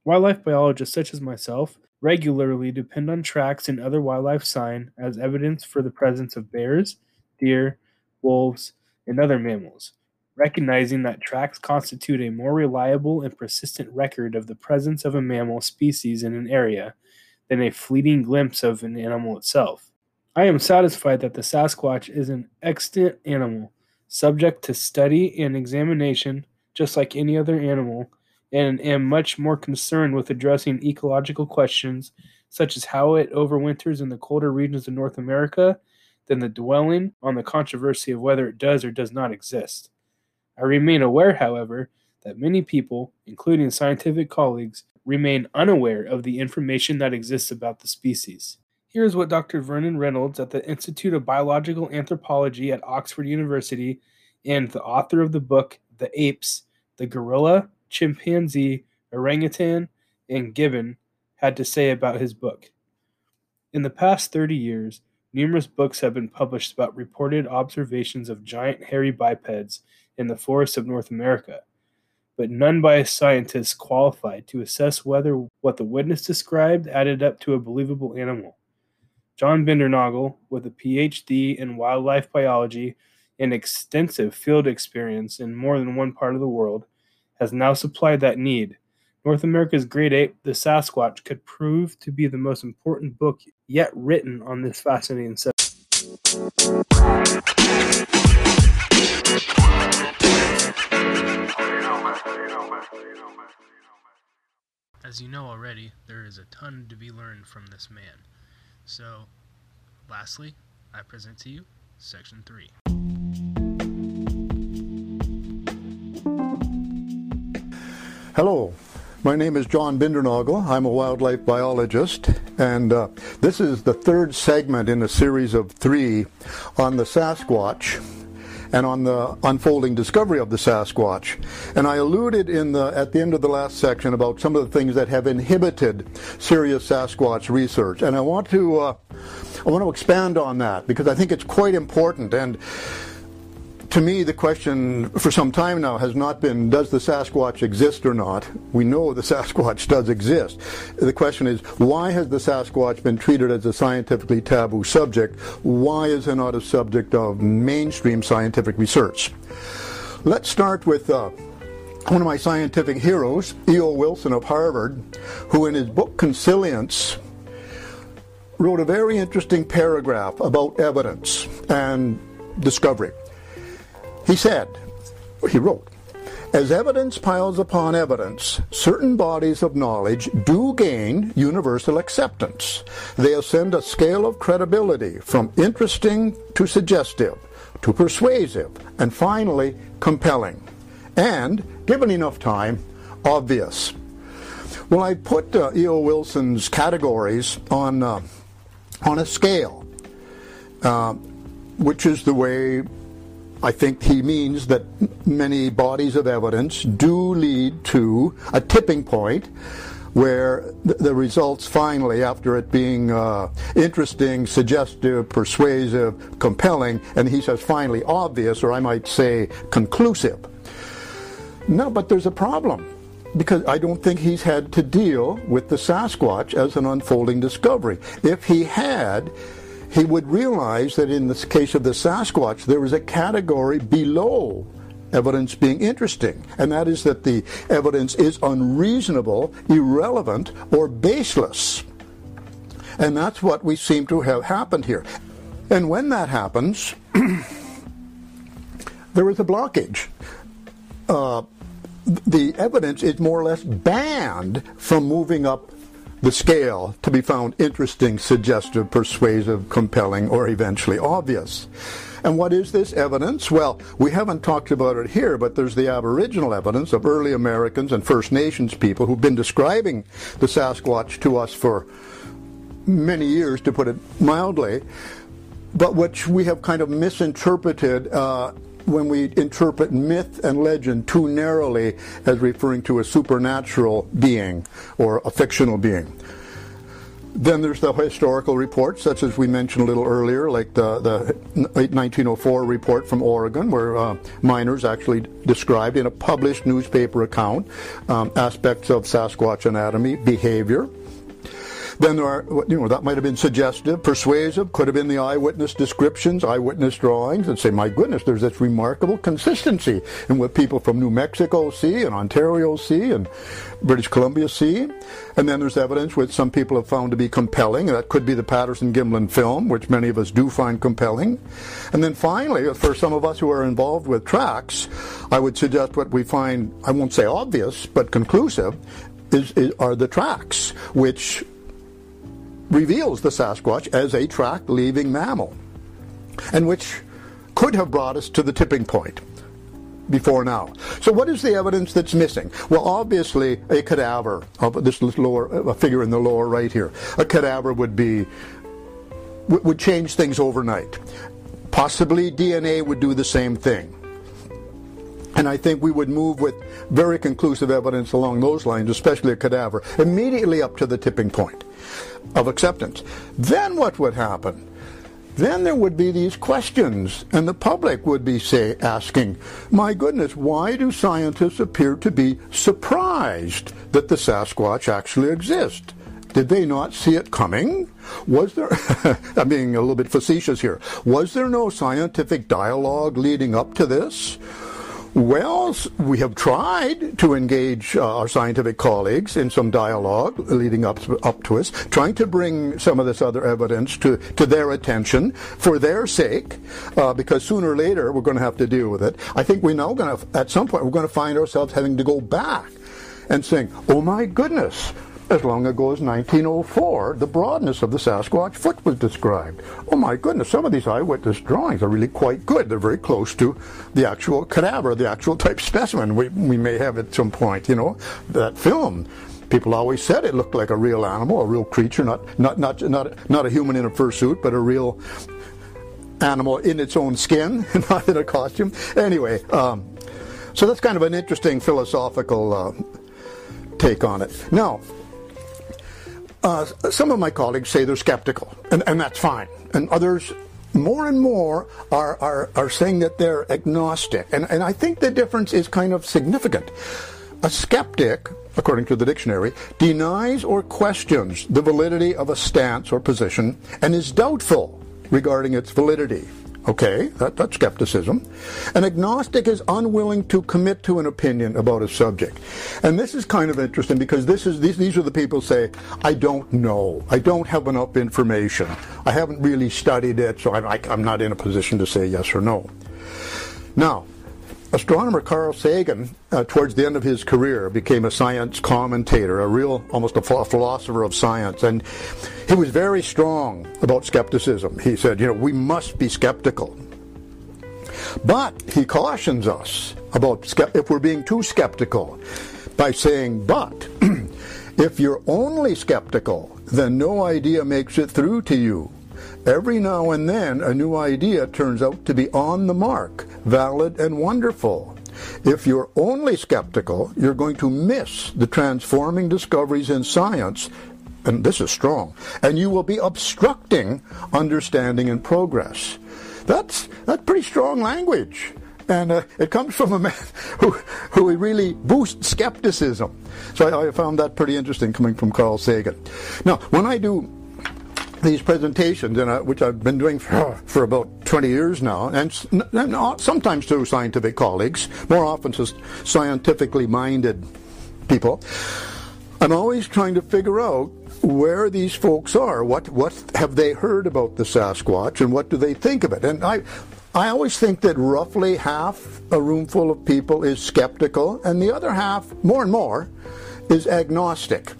Wildlife biologists such as myself regularly depend on tracks and other wildlife sign as evidence for the presence of bears, deer, wolves, and other mammals, recognizing that tracks constitute a more reliable and persistent record of the presence of a mammal species in an area than a fleeting glimpse of an animal itself. I am satisfied that the Sasquatch is an extant animal, subject to study and examination just like any other animal, and am much more concerned with addressing ecological questions such as how it overwinters in the colder regions of North America than the dwelling on the controversy of whether it does or does not exist. I remain aware, however, that many people, including scientific colleagues, remain unaware of the information that exists about the species. Here is what Dr. Vernon Reynolds at the Institute of Biological Anthropology at Oxford University and the author of the book The Apes, the Gorilla, Chimpanzee, Orangutan, and Gibbon had to say about his book. In the past 30 years, numerous books have been published about reported observations of giant hairy bipeds in the forests of North America, but none by scientists qualified to assess whether what the witness described added up to a believable animal. John Bindernagel, with a PhD in wildlife biology and extensive field experience in more than one part of the world, has now supplied that need. North America's Great Ape, the Sasquatch, could prove to be the most important book yet written on this fascinating subject. As you know already, there is a ton to be learned from this man. So, lastly, I present to you Section 3. Hello, my name is John Bindernagel. I'm a wildlife biologist, and uh, this is the third segment in a series of three on the Sasquatch and on the unfolding discovery of the Sasquatch. And I alluded in the at the end of the last section about some of the things that have inhibited serious Sasquatch research, and I want to uh, I want to expand on that because I think it's quite important and to me, the question for some time now has not been does the Sasquatch exist or not? We know the Sasquatch does exist. The question is why has the Sasquatch been treated as a scientifically taboo subject? Why is it not a subject of mainstream scientific research? Let's start with uh, one of my scientific heroes, E.O. Wilson of Harvard, who in his book Consilience wrote a very interesting paragraph about evidence and discovery. He said, he wrote, as evidence piles upon evidence, certain bodies of knowledge do gain universal acceptance. They ascend a scale of credibility from interesting to suggestive, to persuasive, and finally compelling. And, given enough time, obvious. Well, I put uh, E.O. Wilson's categories on, uh, on a scale, uh, which is the way I think he means that many bodies of evidence do lead to a tipping point where the results finally, after it being uh, interesting, suggestive, persuasive, compelling, and he says finally obvious, or I might say conclusive. No, but there's a problem because I don't think he's had to deal with the Sasquatch as an unfolding discovery. If he had, he would realize that in the case of the Sasquatch, there was a category below evidence being interesting, and that is that the evidence is unreasonable, irrelevant, or baseless. And that's what we seem to have happened here. And when that happens, there is a blockage. Uh, the evidence is more or less banned from moving up the scale to be found interesting, suggestive, persuasive, compelling, or eventually obvious. And what is this evidence? Well, we haven't talked about it here, but there's the Aboriginal evidence of early Americans and First Nations people who've been describing the Sasquatch to us for many years, to put it mildly, but which we have kind of misinterpreted uh, when we interpret myth and legend too narrowly as referring to a supernatural being or a fictional being. Then there's the historical reports, such as we mentioned a little earlier, like the, the 1904 report from Oregon, where uh, miners actually described in a published newspaper account um, aspects of Sasquatch anatomy, behavior. Then there are, you know, that might have been suggestive, persuasive, could have been the eyewitness descriptions, eyewitness drawings, and say, my goodness, there's this remarkable consistency in what people from New Mexico see and Ontario see and British Columbia see. And then there's evidence which some people have found to be compelling, and that could be the Patterson Gimlin film, which many of us do find compelling. And then finally, for some of us who are involved with tracks, I would suggest what we find, I won't say obvious, but conclusive, is, is, are the tracks, which reveals the Sasquatch as a track leaving mammal, and which could have brought us to the tipping point before now. So what is the evidence that's missing? Well, obviously a cadaver of this lower a figure in the lower right here. A cadaver would be would change things overnight. Possibly DNA would do the same thing. And I think we would move with very conclusive evidence along those lines, especially a cadaver, immediately up to the tipping point of acceptance. Then what would happen? Then there would be these questions, and the public would be say asking, "My goodness, why do scientists appear to be surprised that the Sasquatch actually exists? Did they not see it coming? Was there, I'm being a little bit facetious here, was there no scientific dialogue leading up to this? Well, we have tried to engage uh, our scientific colleagues in some dialogue leading up to, up to us, trying to bring some of this other evidence to, to their attention for their sake, uh, because sooner or later we're going to have to deal with it. I think we're now going to, at some point, we're going to find ourselves having to go back and saying, oh my goodness, as long ago as 1904, the broadness of the Sasquatch foot was described. Oh my goodness, some of these eyewitness drawings are really quite good. They're very close to the actual cadaver, the actual type specimen we, we may have at some point, you know, that film. People always said it looked like a real animal, a real creature, not, not, not, not, not a human in a fursuit, but a real animal in its own skin, not in a costume. Anyway, um, so that's kind of an interesting philosophical uh, take on it. Now, uh, some of my colleagues say they're skeptical, and, and that's fine. And others, more and more, are, are, are saying that they're agnostic. And, and I think the difference is kind of significant. A skeptic, according to the dictionary, denies or questions the validity of a stance or position and is doubtful regarding its validity. Okay, that, that's skepticism. An agnostic is unwilling to commit to an opinion about a subject. And this is kind of interesting because this is these, these are the people say, I don't know. I don't have enough information. I haven't really studied it, so I, I, I'm not in a position to say yes or no. Now, astronomer Carl Sagan, uh, towards the end of his career, became a science commentator, a real, almost a philosopher of science, and he was very strong about skepticism. He said, you know, we must be skeptical. But he cautions us about if we're being too skeptical by saying, but if you're only skeptical, then no idea makes it through to you. Every now and then, a new idea turns out to be on the mark, valid and wonderful. If you're only skeptical, you're going to miss the transforming discoveries in science and this is strong, and you will be obstructing understanding and progress. That's, that's pretty strong language. And uh, it comes from a man who, who really boosts skepticism. So I, I found that pretty interesting coming from Carl Sagan. Now, when I do these presentations, and, uh, which I've been doing for, for about 20 years now, and, and sometimes to scientific colleagues, more often to scientifically minded people, I'm always trying to figure out where these folks are. What what have they heard about the Sasquatch, and what do they think of it? And I. I always think that roughly half a room full of people is skeptical, and the other half, more and more, is agnostic.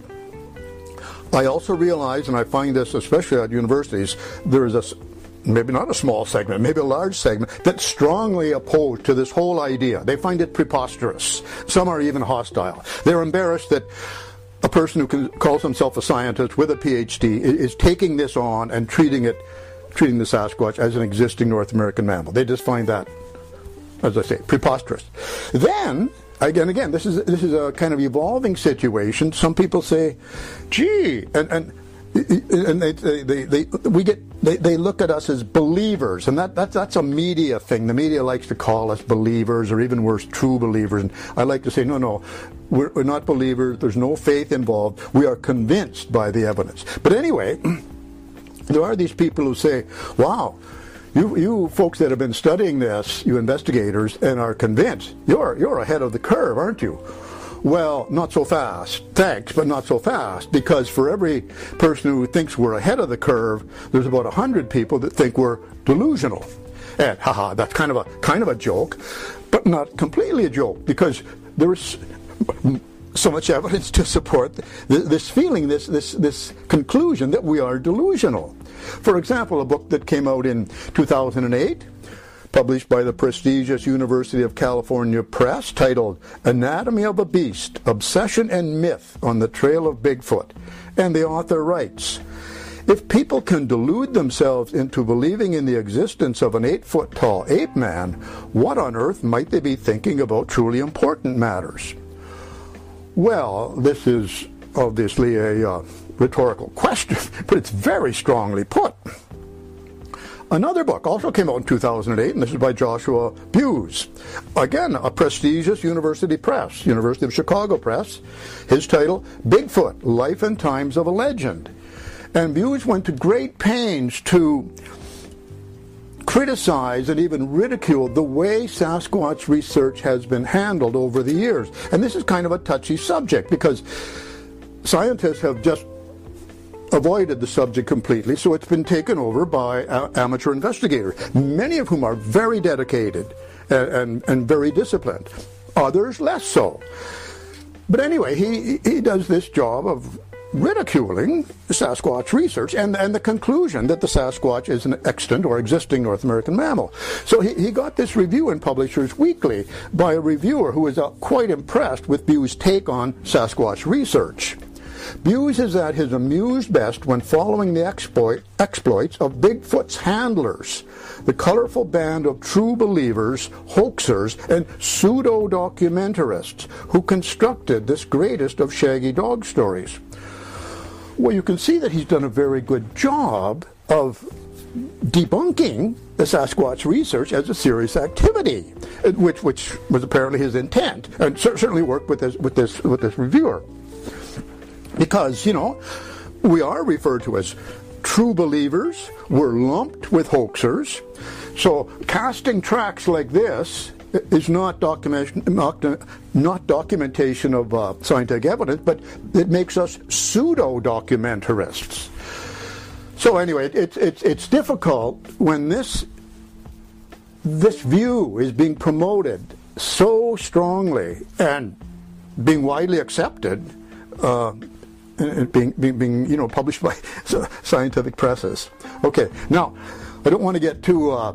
I also realize, and I find this especially at universities, there is a maybe not a small segment, maybe a large segment, that's strongly opposed to this whole idea. They find it preposterous. Some are even hostile. They're embarrassed that a person who calls himself a scientist with a PhD is taking this on and treating it, treating the Sasquatch as an existing North American mammal. They just find that as I say, preposterous. Then again, again, this is this is a kind of evolving situation. Some people say, "Gee," and and and they, they, they, we get they, they look at us as believers and that, that's that's a media thing. The media likes to call us believers or even worse true believers. And i like to say no no we're, we're not believers. There's no faith involved. We are convinced by the evidence. But anyway there are these people who say wow you, you folks that have been studying this you investigators and are convinced you're you're ahead of the curve aren't you well, not so fast. Thanks, but not so fast. Because for every person who thinks we're ahead of the curve, there's about 100 people that think we're delusional. And haha, that's kind of a kind of a joke, but not completely a joke because there's so much evidence to support this feeling, this this this conclusion that we are delusional. For example, a book that came out in 2008 published by the prestigious University of California Press, titled Anatomy of a Beast Obsession and Myth on the Trail of Bigfoot. And the author writes If people can delude themselves into believing in the existence of an eight foot tall ape man, what on earth might they be thinking about truly important matters? Well, this is obviously a uh, rhetorical question, but it's very strongly put. Another book also came out in 2008, and this is by Joshua Buhs. Again, a prestigious university press, University of Chicago Press. His title, Bigfoot, Life and Times of a Legend. And Buhs went to great pains to criticize and even ridicule the way Sasquatch research has been handled over the years. And this is kind of a touchy subject because scientists have just avoided the subject completely, so it's been taken over by amateur investigators, many of whom are very dedicated and, and, and very disciplined, others less so. But anyway, he, he does this job of ridiculing Sasquatch research and, and the conclusion that the Sasquatch is an extant or existing North American mammal. So he, he got this review in Publishers Weekly by a reviewer who was uh, quite impressed with Buhs' take on Sasquatch research. Buhs is at his amused best when following the exploit, exploits of Bigfoot's handlers, the colorful band of true believers, hoaxers, and pseudo documentarists who constructed this greatest of shaggy dog stories. Well, you can see that he's done a very good job of debunking the Sasquatch research as a serious activity, which, which was apparently his intent, and certainly worked with this, with this, with this reviewer. Because, you know, we are referred to as true believers, we're lumped with hoaxers. So casting tracks like this is not documentation, not, not documentation of uh, scientific evidence, but it makes us pseudo documentarists. So anyway, it's it's it's difficult when this this view is being promoted so strongly and being widely accepted. Uh, being, being, being, you know, published by scientific presses. Okay, now, I don't want to get too uh,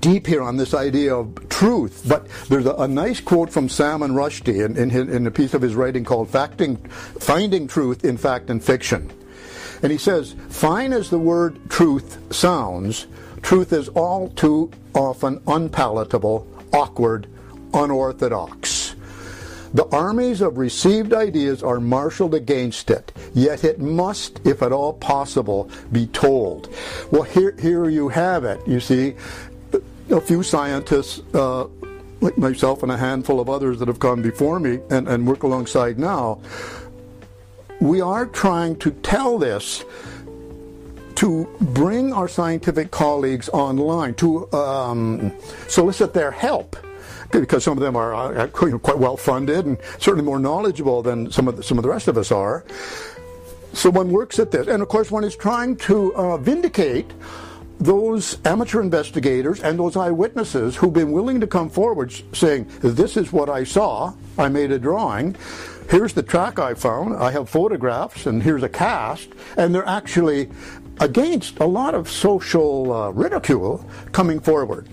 deep here on this idea of truth, but there's a, a nice quote from Salman Rushdie in, in, in a piece of his writing called Facting, Finding Truth in Fact and Fiction. And he says, fine as the word truth sounds, truth is all too often unpalatable, awkward, unorthodox. The armies of received ideas are marshaled against it, yet it must, if at all possible, be told. Well, here, here you have it. You see, a few scientists, uh, like myself and a handful of others that have come before me and, and work alongside now, we are trying to tell this to bring our scientific colleagues online, to um, solicit their help because some of them are uh, quite well funded and certainly more knowledgeable than some of the, some of the rest of us are. So one works at this, and of course one is trying to uh, vindicate those amateur investigators and those eyewitnesses who've been willing to come forward saying, This is what I saw, I made a drawing, here's the track I found, I have photographs, and here's a cast, and they're actually against a lot of social uh, ridicule coming forward.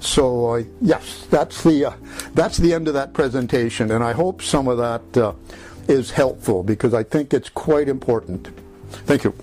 So uh, yes, that's the uh, that's the end of that presentation, and I hope some of that uh, is helpful because I think it's quite important. Thank you.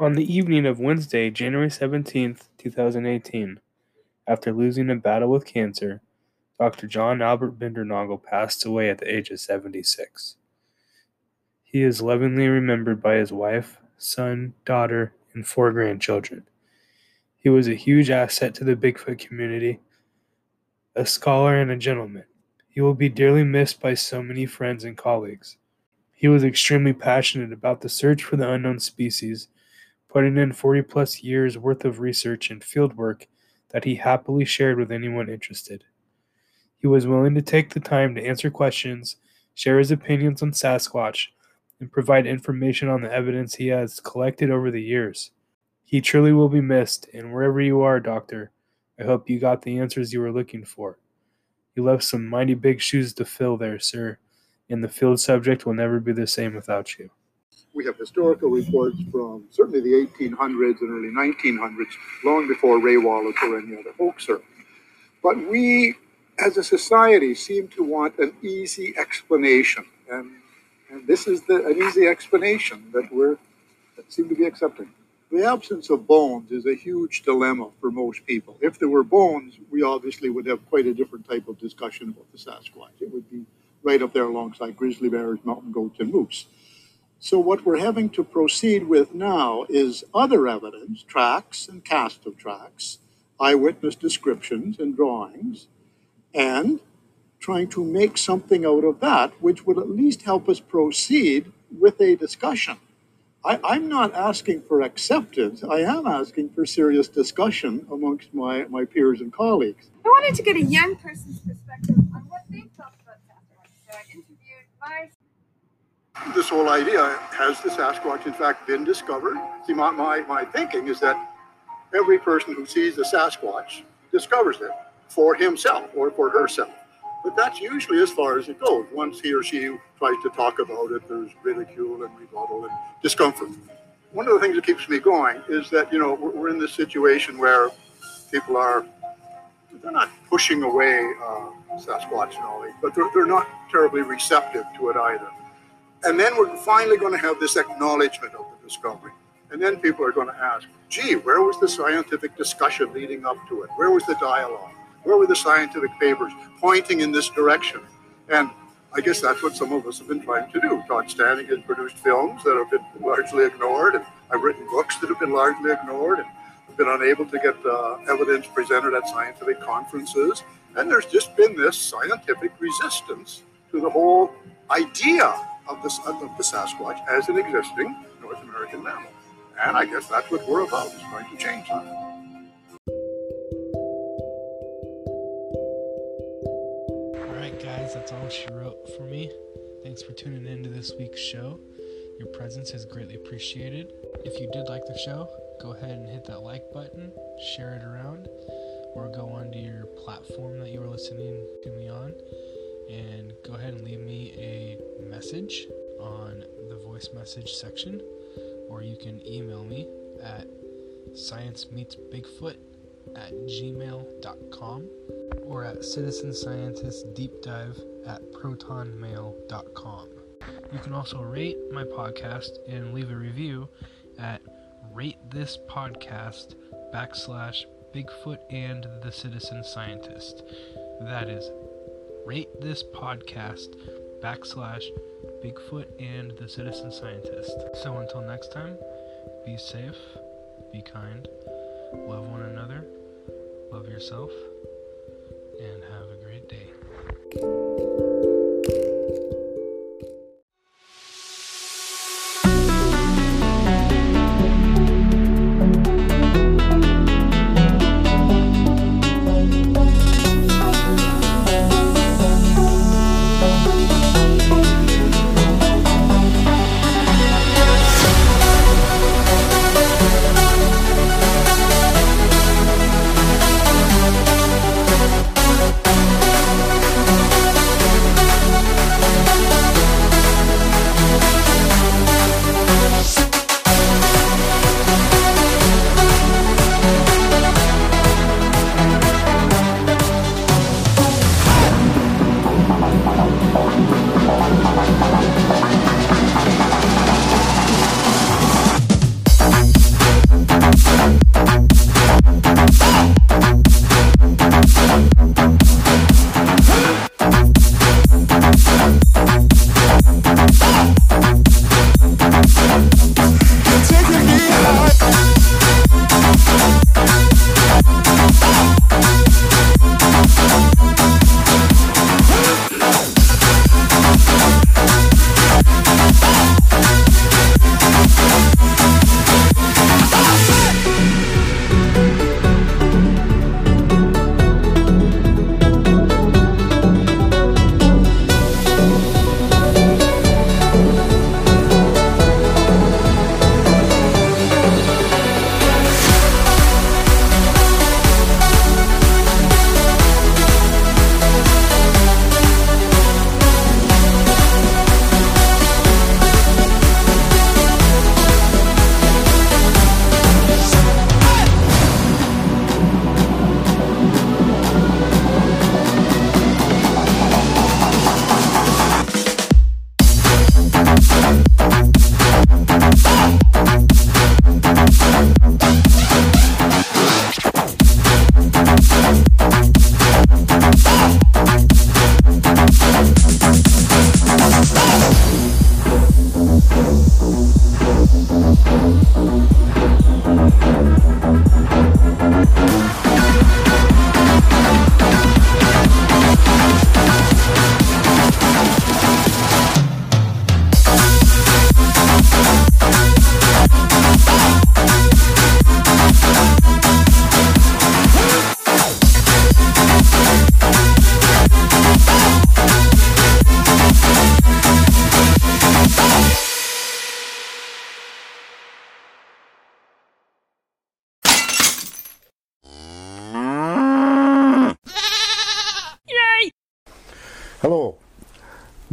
On the evening of Wednesday, January 17th, 2018, after losing a battle with cancer, Dr. John Albert Bindernagel passed away at the age of 76. He is lovingly remembered by his wife, son, daughter, and four grandchildren. He was a huge asset to the Bigfoot community, a scholar and a gentleman. He will be dearly missed by so many friends and colleagues. He was extremely passionate about the search for the unknown species, putting in 40 plus years worth of research and field work that he happily shared with anyone interested. He was willing to take the time to answer questions, share his opinions on Sasquatch, and provide information on the evidence he has collected over the years. He truly will be missed, and wherever you are, Doctor, I hope you got the answers you were looking for. You left some mighty big shoes to fill there, sir, and the field subject will never be the same without you. We have historical reports from certainly the 1800s and early 1900s, long before Ray Wallace or any other hoaxer. But we as a society, seem to want an easy explanation. And, and this is the, an easy explanation that we're that seem to be accepting. The absence of bones is a huge dilemma for most people. If there were bones, we obviously would have quite a different type of discussion about the Sasquatch. It would be right up there alongside grizzly bears, mountain goats, and moose. So, what we're having to proceed with now is other evidence, tracks and cast of tracks, eyewitness descriptions and drawings, and trying to make something out of that, which would at least help us proceed with a discussion. I, am not asking for acceptance. I am asking for serious discussion amongst my, my peers and colleagues. I wanted to get a young person's perspective on what they felt about Sasquatch. So I interviewed my. This whole idea has the Sasquatch, in fact, been discovered? See, my, my, my thinking is that every person who sees the Sasquatch discovers it for himself or for herself. But that's usually as far as it goes. Once he or she tries to talk about it, there's ridicule and rebuttal and discomfort. One of the things that keeps me going is that, you know, we're, in this situation where people are, they're not pushing away uh, Sasquatch knowledge, but they're, they're not terribly receptive to it either. And then we're finally going to have this acknowledgement of the discovery. And then people are going to ask, gee, where was the scientific discussion leading up to it? Where was the dialogue? Where were the scientific papers pointing in this direction? And I guess that's what some of us have been trying to do. Todd Standing has produced films that have been largely ignored, and I've written books that have been largely ignored, and I've been unable to get uh, evidence presented at scientific conferences. And there's just been this scientific resistance to the whole idea of, this, of the Sasquatch as an existing North American mammal. And I guess that's what we're about, is trying to change that. All right, guys, that's all she wrote for me. Thanks for tuning in to this week's show. Your presence is greatly appreciated. If you did like the show, go ahead and hit that like button, share it around, or go onto your platform that you were listening to me on and go ahead and leave me a message on the voice message section, or you can email me at sciencemeetsbigfoot at gmail.com or at Citizen Scientist Deep Dive at protonmail.com. You can also rate my podcast and leave a review at rate this podcast backslash Bigfoot and the Citizen Scientist. That is rate this podcast backslash Bigfoot and the Citizen Scientist. So until next time, be safe, be kind, love one another, love yourself and have a great day.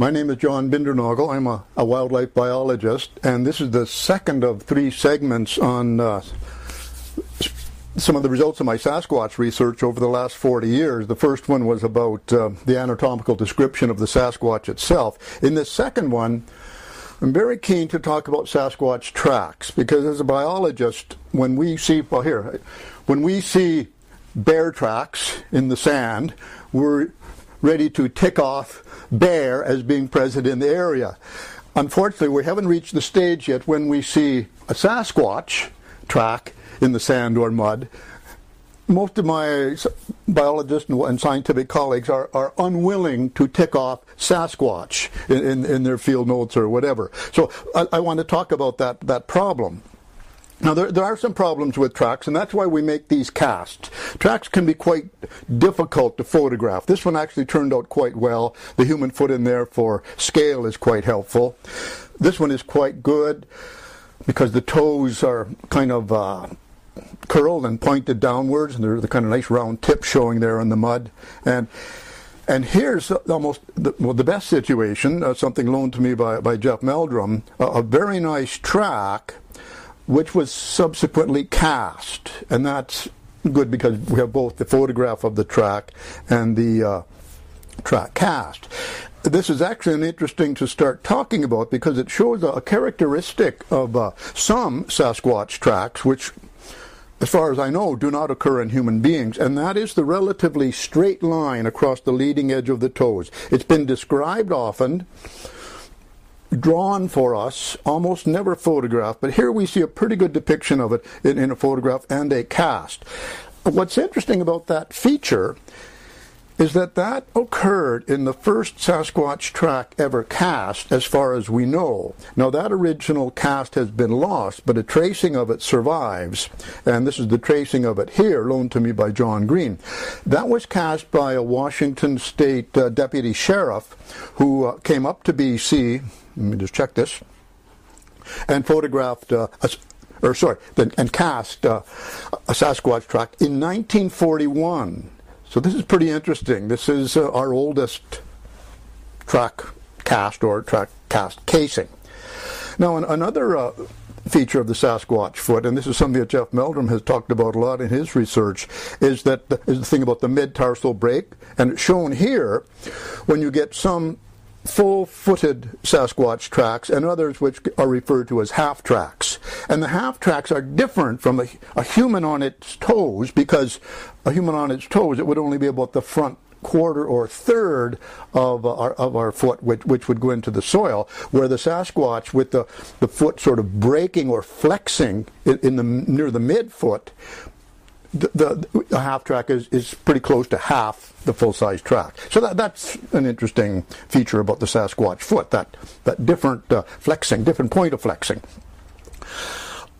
My name is John Bindernagel. I'm a, a, wildlife biologist, and this is the second of three segments on uh, some of the results of my Sasquatch research over the last 40 years. The first one was about uh, the anatomical description of the Sasquatch itself. In the second one, I'm very keen to talk about Sasquatch tracks because as a biologist, when we see, well, here, when we see bear tracks in the sand, we're ready to tick off bear as being present in the area. Unfortunately, we haven't reached the stage yet when we see a Sasquatch track in the sand or mud. Most of my biologists and scientific colleagues are, are unwilling to tick off Sasquatch in, in, in their field notes or whatever. So I, I want to talk about that, that problem. Now, there, there are some problems with tracks, and that's why we make these casts. Tracks can be quite difficult to photograph. This one actually turned out quite well. The human foot in there for scale is quite helpful. This one is quite good because the toes are kind of uh, curled and pointed downwards, and there's the kind of nice round tip showing there in the mud. And and here's almost the, well, the best situation, uh, something loaned to me by, by Jeff Meldrum, uh, a very nice track which was subsequently cast. And that's good because we have both the photograph of the track and the uh, track cast. This is actually interesting to start talking about because it shows a characteristic of uh, some Sasquatch tracks, which, as far as I know, do not occur in human beings, and that is the relatively straight line across the leading edge of the toes. It's been described often drawn for us, almost never photographed, but here we see a pretty good depiction of it in, in, a photograph and a cast. What's interesting about that feature is that that occurred in the first Sasquatch track ever cast, as far as we know. Now, that original cast has been lost, but a tracing of it survives, and this is the tracing of it here, loaned to me by John Green. That was cast by a Washington State uh, deputy sheriff who uh, came up to BC let me just check this, and photographed, uh, a, or sorry, and cast uh, a Sasquatch track in 1941. So this is pretty interesting. This is uh, our oldest track cast or track cast casing. Now, another uh, feature of the Sasquatch foot, and this is something that Jeff Meldrum has talked about a lot in his research, is that the, is the thing about the mid-tarsal break, and shown here, when you get some full-footed Sasquatch tracks and others which are referred to as half tracks. And the half tracks are different from a, a, human on its toes because a human on its toes, it would only be about the front quarter or third of uh, our, of our foot, which, which would go into the soil, where the Sasquatch, with the, the foot sort of breaking or flexing in, in the near the midfoot, the, the, half track is, is pretty close to half the full size track. So that, that's an interesting feature about the Sasquatch foot, that, that different uh, flexing, different point of flexing.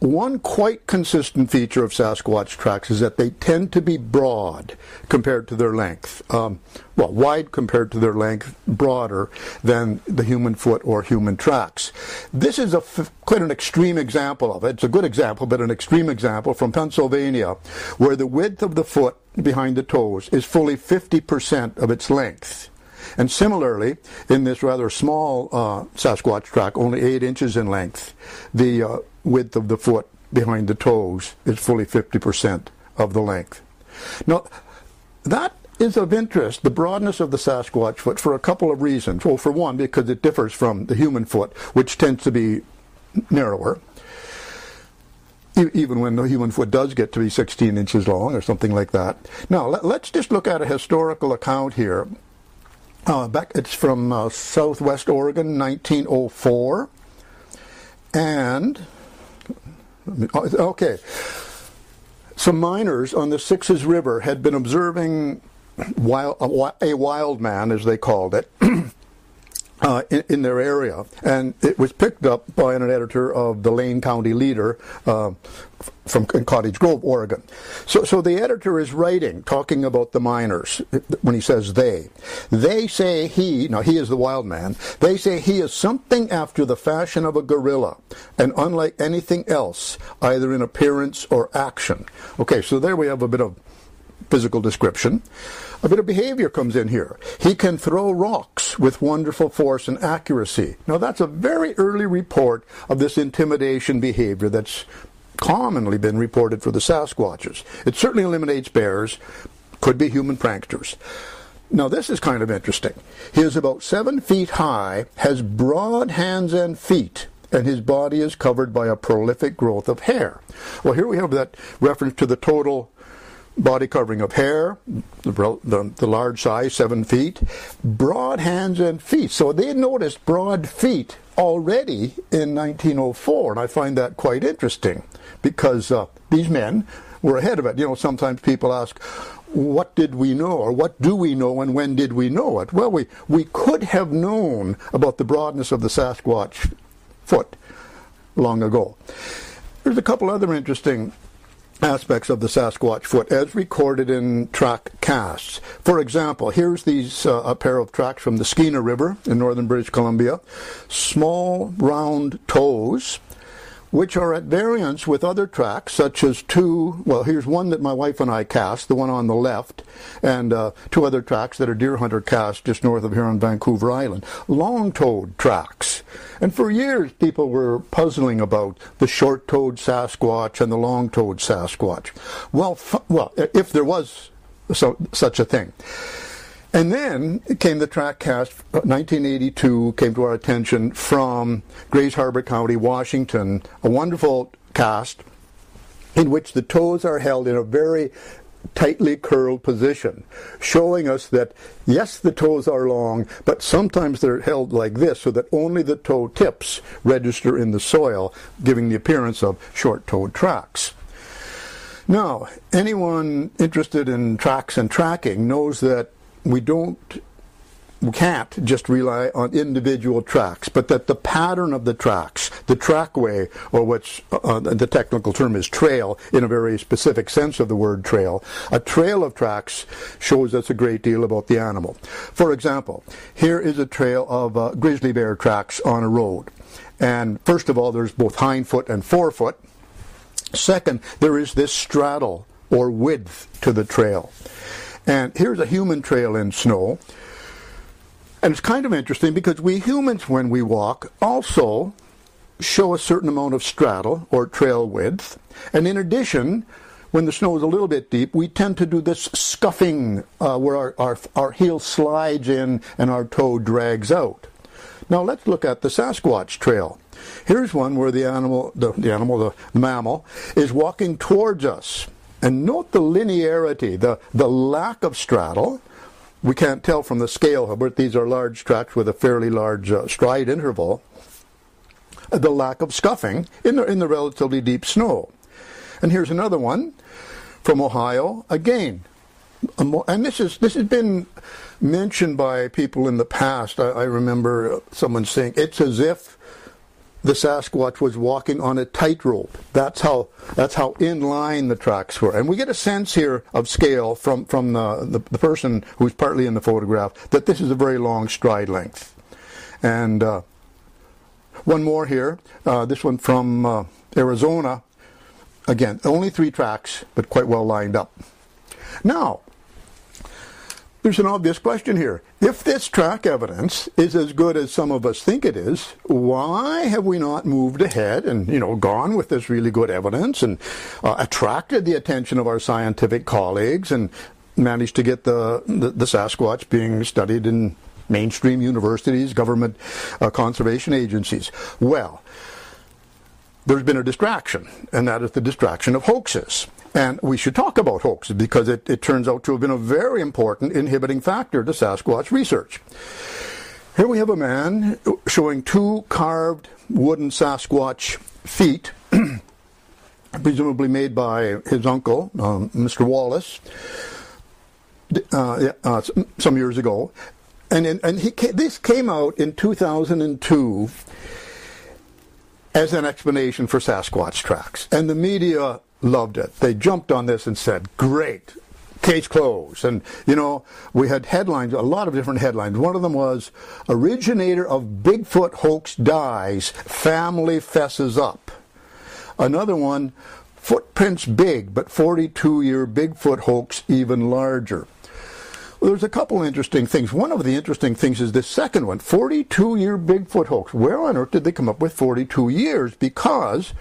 One quite consistent feature of Sasquatch tracks is that they tend to be broad compared to their length. Um, well, wide compared to their length, broader than the human foot or human tracks. This is a quite an extreme example of it. It's a good example, but an extreme example from Pennsylvania, where the width of the foot behind the toes is fully 50% of its length. And similarly, in this rather small uh, Sasquatch track, only 8 inches in length, the uh, width of the foot behind the toes is fully 50% of the length. Now, that is of interest, the broadness of the Sasquatch foot, for a couple of reasons. Well, for one, because it differs from the human foot, which tends to be narrower, even when the human foot does get to be 16 inches long or something like that. Now, let, us just look at a historical account here. Uh, back, it's from uh, Southwest Oregon, 1904. And Okay. Some miners on the Sixes River had been observing wild, a wild man, as they called it, uh, in, in, their area, and it was picked up by an editor of the Lane County Leader uh, from Cottage Grove, Oregon. So, so the editor is writing, talking about the miners when he says they. They say he, now he is the wild man, they say he is something after the fashion of a gorilla, and unlike anything else, either in appearance or action. Okay, so there we have a bit of physical description. a bit of behavior comes in here. He can throw rocks with wonderful force and accuracy. Now, that's a very early report of this intimidation behavior that's commonly been reported for the Sasquatches. It certainly eliminates bears, could be human pranksters. Now, this is kind of interesting. He is about seven feet high, has broad hands and feet, and his body is covered by a prolific growth of hair. Well, here we have that reference to the total body covering of hair, the, the, the, large size, seven feet, broad hands and feet. So they noticed broad feet already in 1904, and I find that quite interesting because uh, these men were ahead of it. You know, sometimes people ask, what did we know or what do we know and when did we know it? Well, we, we could have known about the broadness of the Sasquatch foot long ago. There's a couple other interesting aspects of the Sasquatch foot as recorded in track casts. For example, here's these uh, a pair of tracks from the Skeena River in northern British Columbia. Small round toes which are at variance with other tracks, such as two, well, here's one that my wife and I cast, the one on the left, and uh, two other tracks that are deer hunter cast just north of here on Vancouver Island. Long-toed tracks. And for years, people were puzzling about the short-toed Sasquatch and the long-toed Sasquatch. Well, f- well, if there was so, such a thing. And then came the track cast, uh, 1982 came to our attention from Grays Harbor County, Washington, a wonderful cast in which the toes are held in a very tightly curled position, showing us that yes, the toes are long, but sometimes they're held like this so that only the toe tips register in the soil, giving the appearance of short-toed tracks. Now, anyone interested in tracks and tracking knows that we don't we can't just rely on individual tracks, but that the pattern of the tracks, the trackway, or what's uh, the technical term is trail in a very specific sense of the word trail, a trail of tracks shows us a great deal about the animal. For example, here is a trail of uh, grizzly bear tracks on a road. And first of all, there's both hindfoot and forefoot. Second, there is this straddle or width to the trail. And here's a human trail in snow. And it's kind of interesting because we humans, when we walk, also show a certain amount of straddle or trail width. And in addition, when the snow is a little bit deep, we tend to do this scuffing uh, where our, our, our heel slides in and our toe drags out. Now let's look at the Sasquatch trail. Here's one where the animal, the, the animal, the mammal, is walking towards us. And note the linearity, the, the lack of straddle. We can't tell from the scale, but these are large tracks with a fairly large uh, stride interval. The lack of scuffing in the, in the relatively deep snow. And here's another one from Ohio. Again, and this is this has been mentioned by people in the past. I, I remember someone saying it's as if the Sasquatch was walking on a tightrope. That's how that's how in line the tracks were, and we get a sense here of scale from from the, the, the person who's partly in the photograph that this is a very long stride length. And uh, one more here, uh, this one from uh, Arizona. Again, only three tracks, but quite well lined up. Now, there's an obvious question here. If this track evidence is as good as some of us think it is, why have we not moved ahead and, you know, gone with this really good evidence and uh, attracted the attention of our scientific colleagues and managed to get the, the, the Sasquatch being studied in mainstream universities, government uh, conservation agencies? Well, there's been a distraction, and that is the distraction of hoaxes. And we should talk about hoaxes because it, it turns out to have been a very important inhibiting factor to Sasquatch research. Here we have a man showing two carved wooden Sasquatch feet, presumably made by his uncle, um, Mr. Wallace, uh, uh, some years ago. And, in, and he, this came out in 2002 as an explanation for Sasquatch tracks. And the media loved it. They jumped on this and said, great, case closed. And, you know, we had headlines, a lot of different headlines. One of them was, originator of Bigfoot hoax dies, family fesses up. Another one, footprints big, but 42-year Bigfoot hoax even larger. Well, there's a couple interesting things. One of the interesting things is this second one 42 year Bigfoot hoax. Where on earth did they come up with 42 years? Because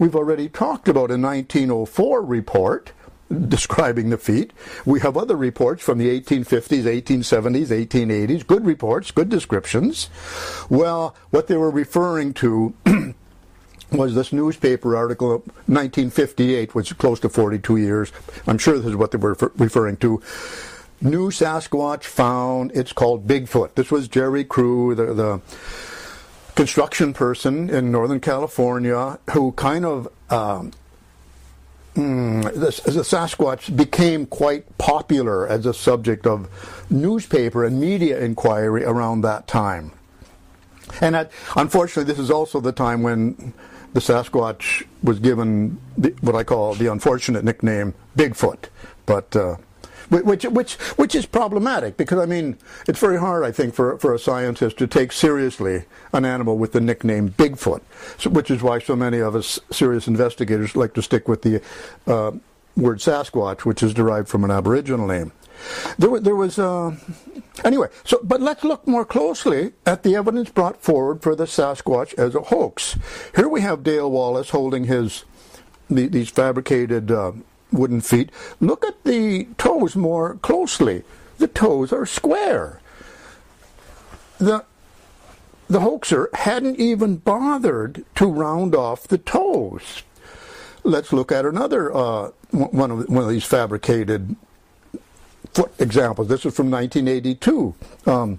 we've already talked about a 1904 report describing the feat. We have other reports from the 1850s, 1870s, 1880s, good reports, good descriptions. Well, what they were referring to was this newspaper article of 1958, which is close to 42 years. I'm sure this is what they were referring to. New Sasquatch found, it's called Bigfoot. This was Jerry Crew, the, the construction person in Northern California, who kind of um, Mm, the, the, Sasquatch became quite popular as a subject of newspaper and media inquiry around that time. And at, unfortunately, this is also the time when the Sasquatch was given the, what I call the unfortunate nickname Bigfoot. But uh, which which which is problematic because I mean it's very hard I think for for a scientist to take seriously an animal with the nickname Bigfoot, so, which is why so many of us serious investigators like to stick with the uh, word Sasquatch, which is derived from an Aboriginal name. There, there was uh, anyway. So, but let's look more closely at the evidence brought forward for the Sasquatch as a hoax. Here we have Dale Wallace holding his the, these fabricated uh, wooden feet. Look at the toes more closely. The toes are square. The the hoaxer hadn't even bothered to round off the toes. Let's look at another uh, one of one of these fabricated foot examples. This is from 1982. Um,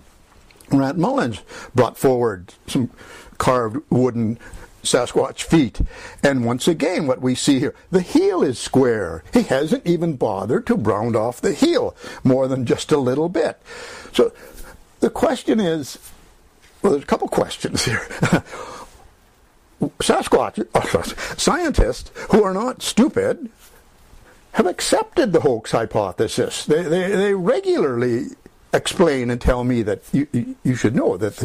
Mullens brought forward some carved wooden Sasquatch feet. And once again, what we see here, the heel is square. He hasn't even bothered to round off the heel more than just a little bit. So the question is, well, there's a couple questions here. Sasquatch, oh, scientists who are not stupid have accepted the hoax hypothesis. They, they, they regularly explain and tell me that you, you should know that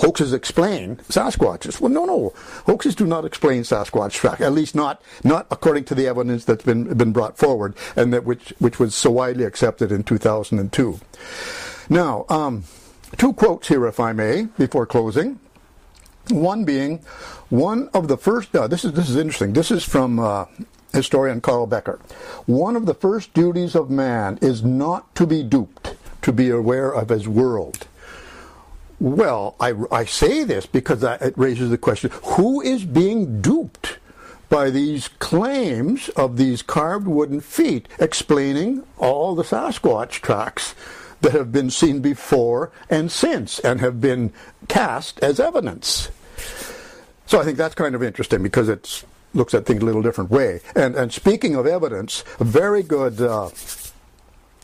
hoaxes explain Sasquatches. Well, no, no, hoaxes do not explain Sasquatch. At least not not according to the evidence that's been been brought forward and that which which was so widely accepted in 2002. Now, um, two quotes here, if I may, before closing. One being, one of the first. Uh, this is this is interesting. This is from. Uh, historian Carl Becker. One of the first duties of man is not to be duped to be aware of as world. Well, I, I say this because it raises the question who is being duped by these claims of these carved wooden feet explaining all the Sasquatch tracks that have been seen before and since and have been cast as evidence? So I think that's kind of interesting because it looks at things a little different way. And, and speaking of evidence, a very good. Uh,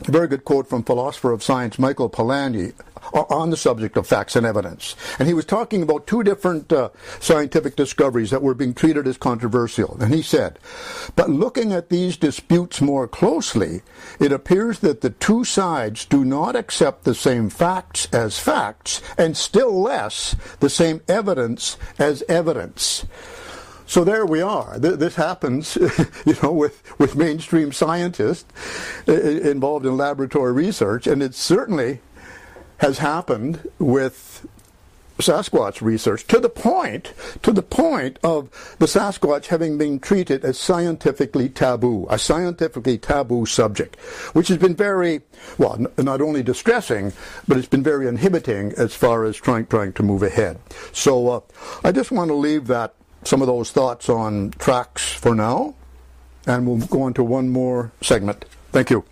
a very good quote from philosopher of science Michael Polanyi on the subject of facts and evidence. And he was talking about two different uh, scientific discoveries that were being treated as controversial. And he said, But looking at these disputes more closely, it appears that the two sides do not accept the same facts as facts, and still less the same evidence as evidence. So there we are. This happens, you know, with, with mainstream scientists involved in laboratory research, and it certainly has happened with Sasquatch research to the point to the point of the Sasquatch having been treated as scientifically taboo, a scientifically taboo subject, which has been very well not only distressing, but it's been very inhibiting as far as trying trying to move ahead. So uh, I just want to leave that some of those thoughts on tracks for now, and we'll go on to one more segment. Thank you.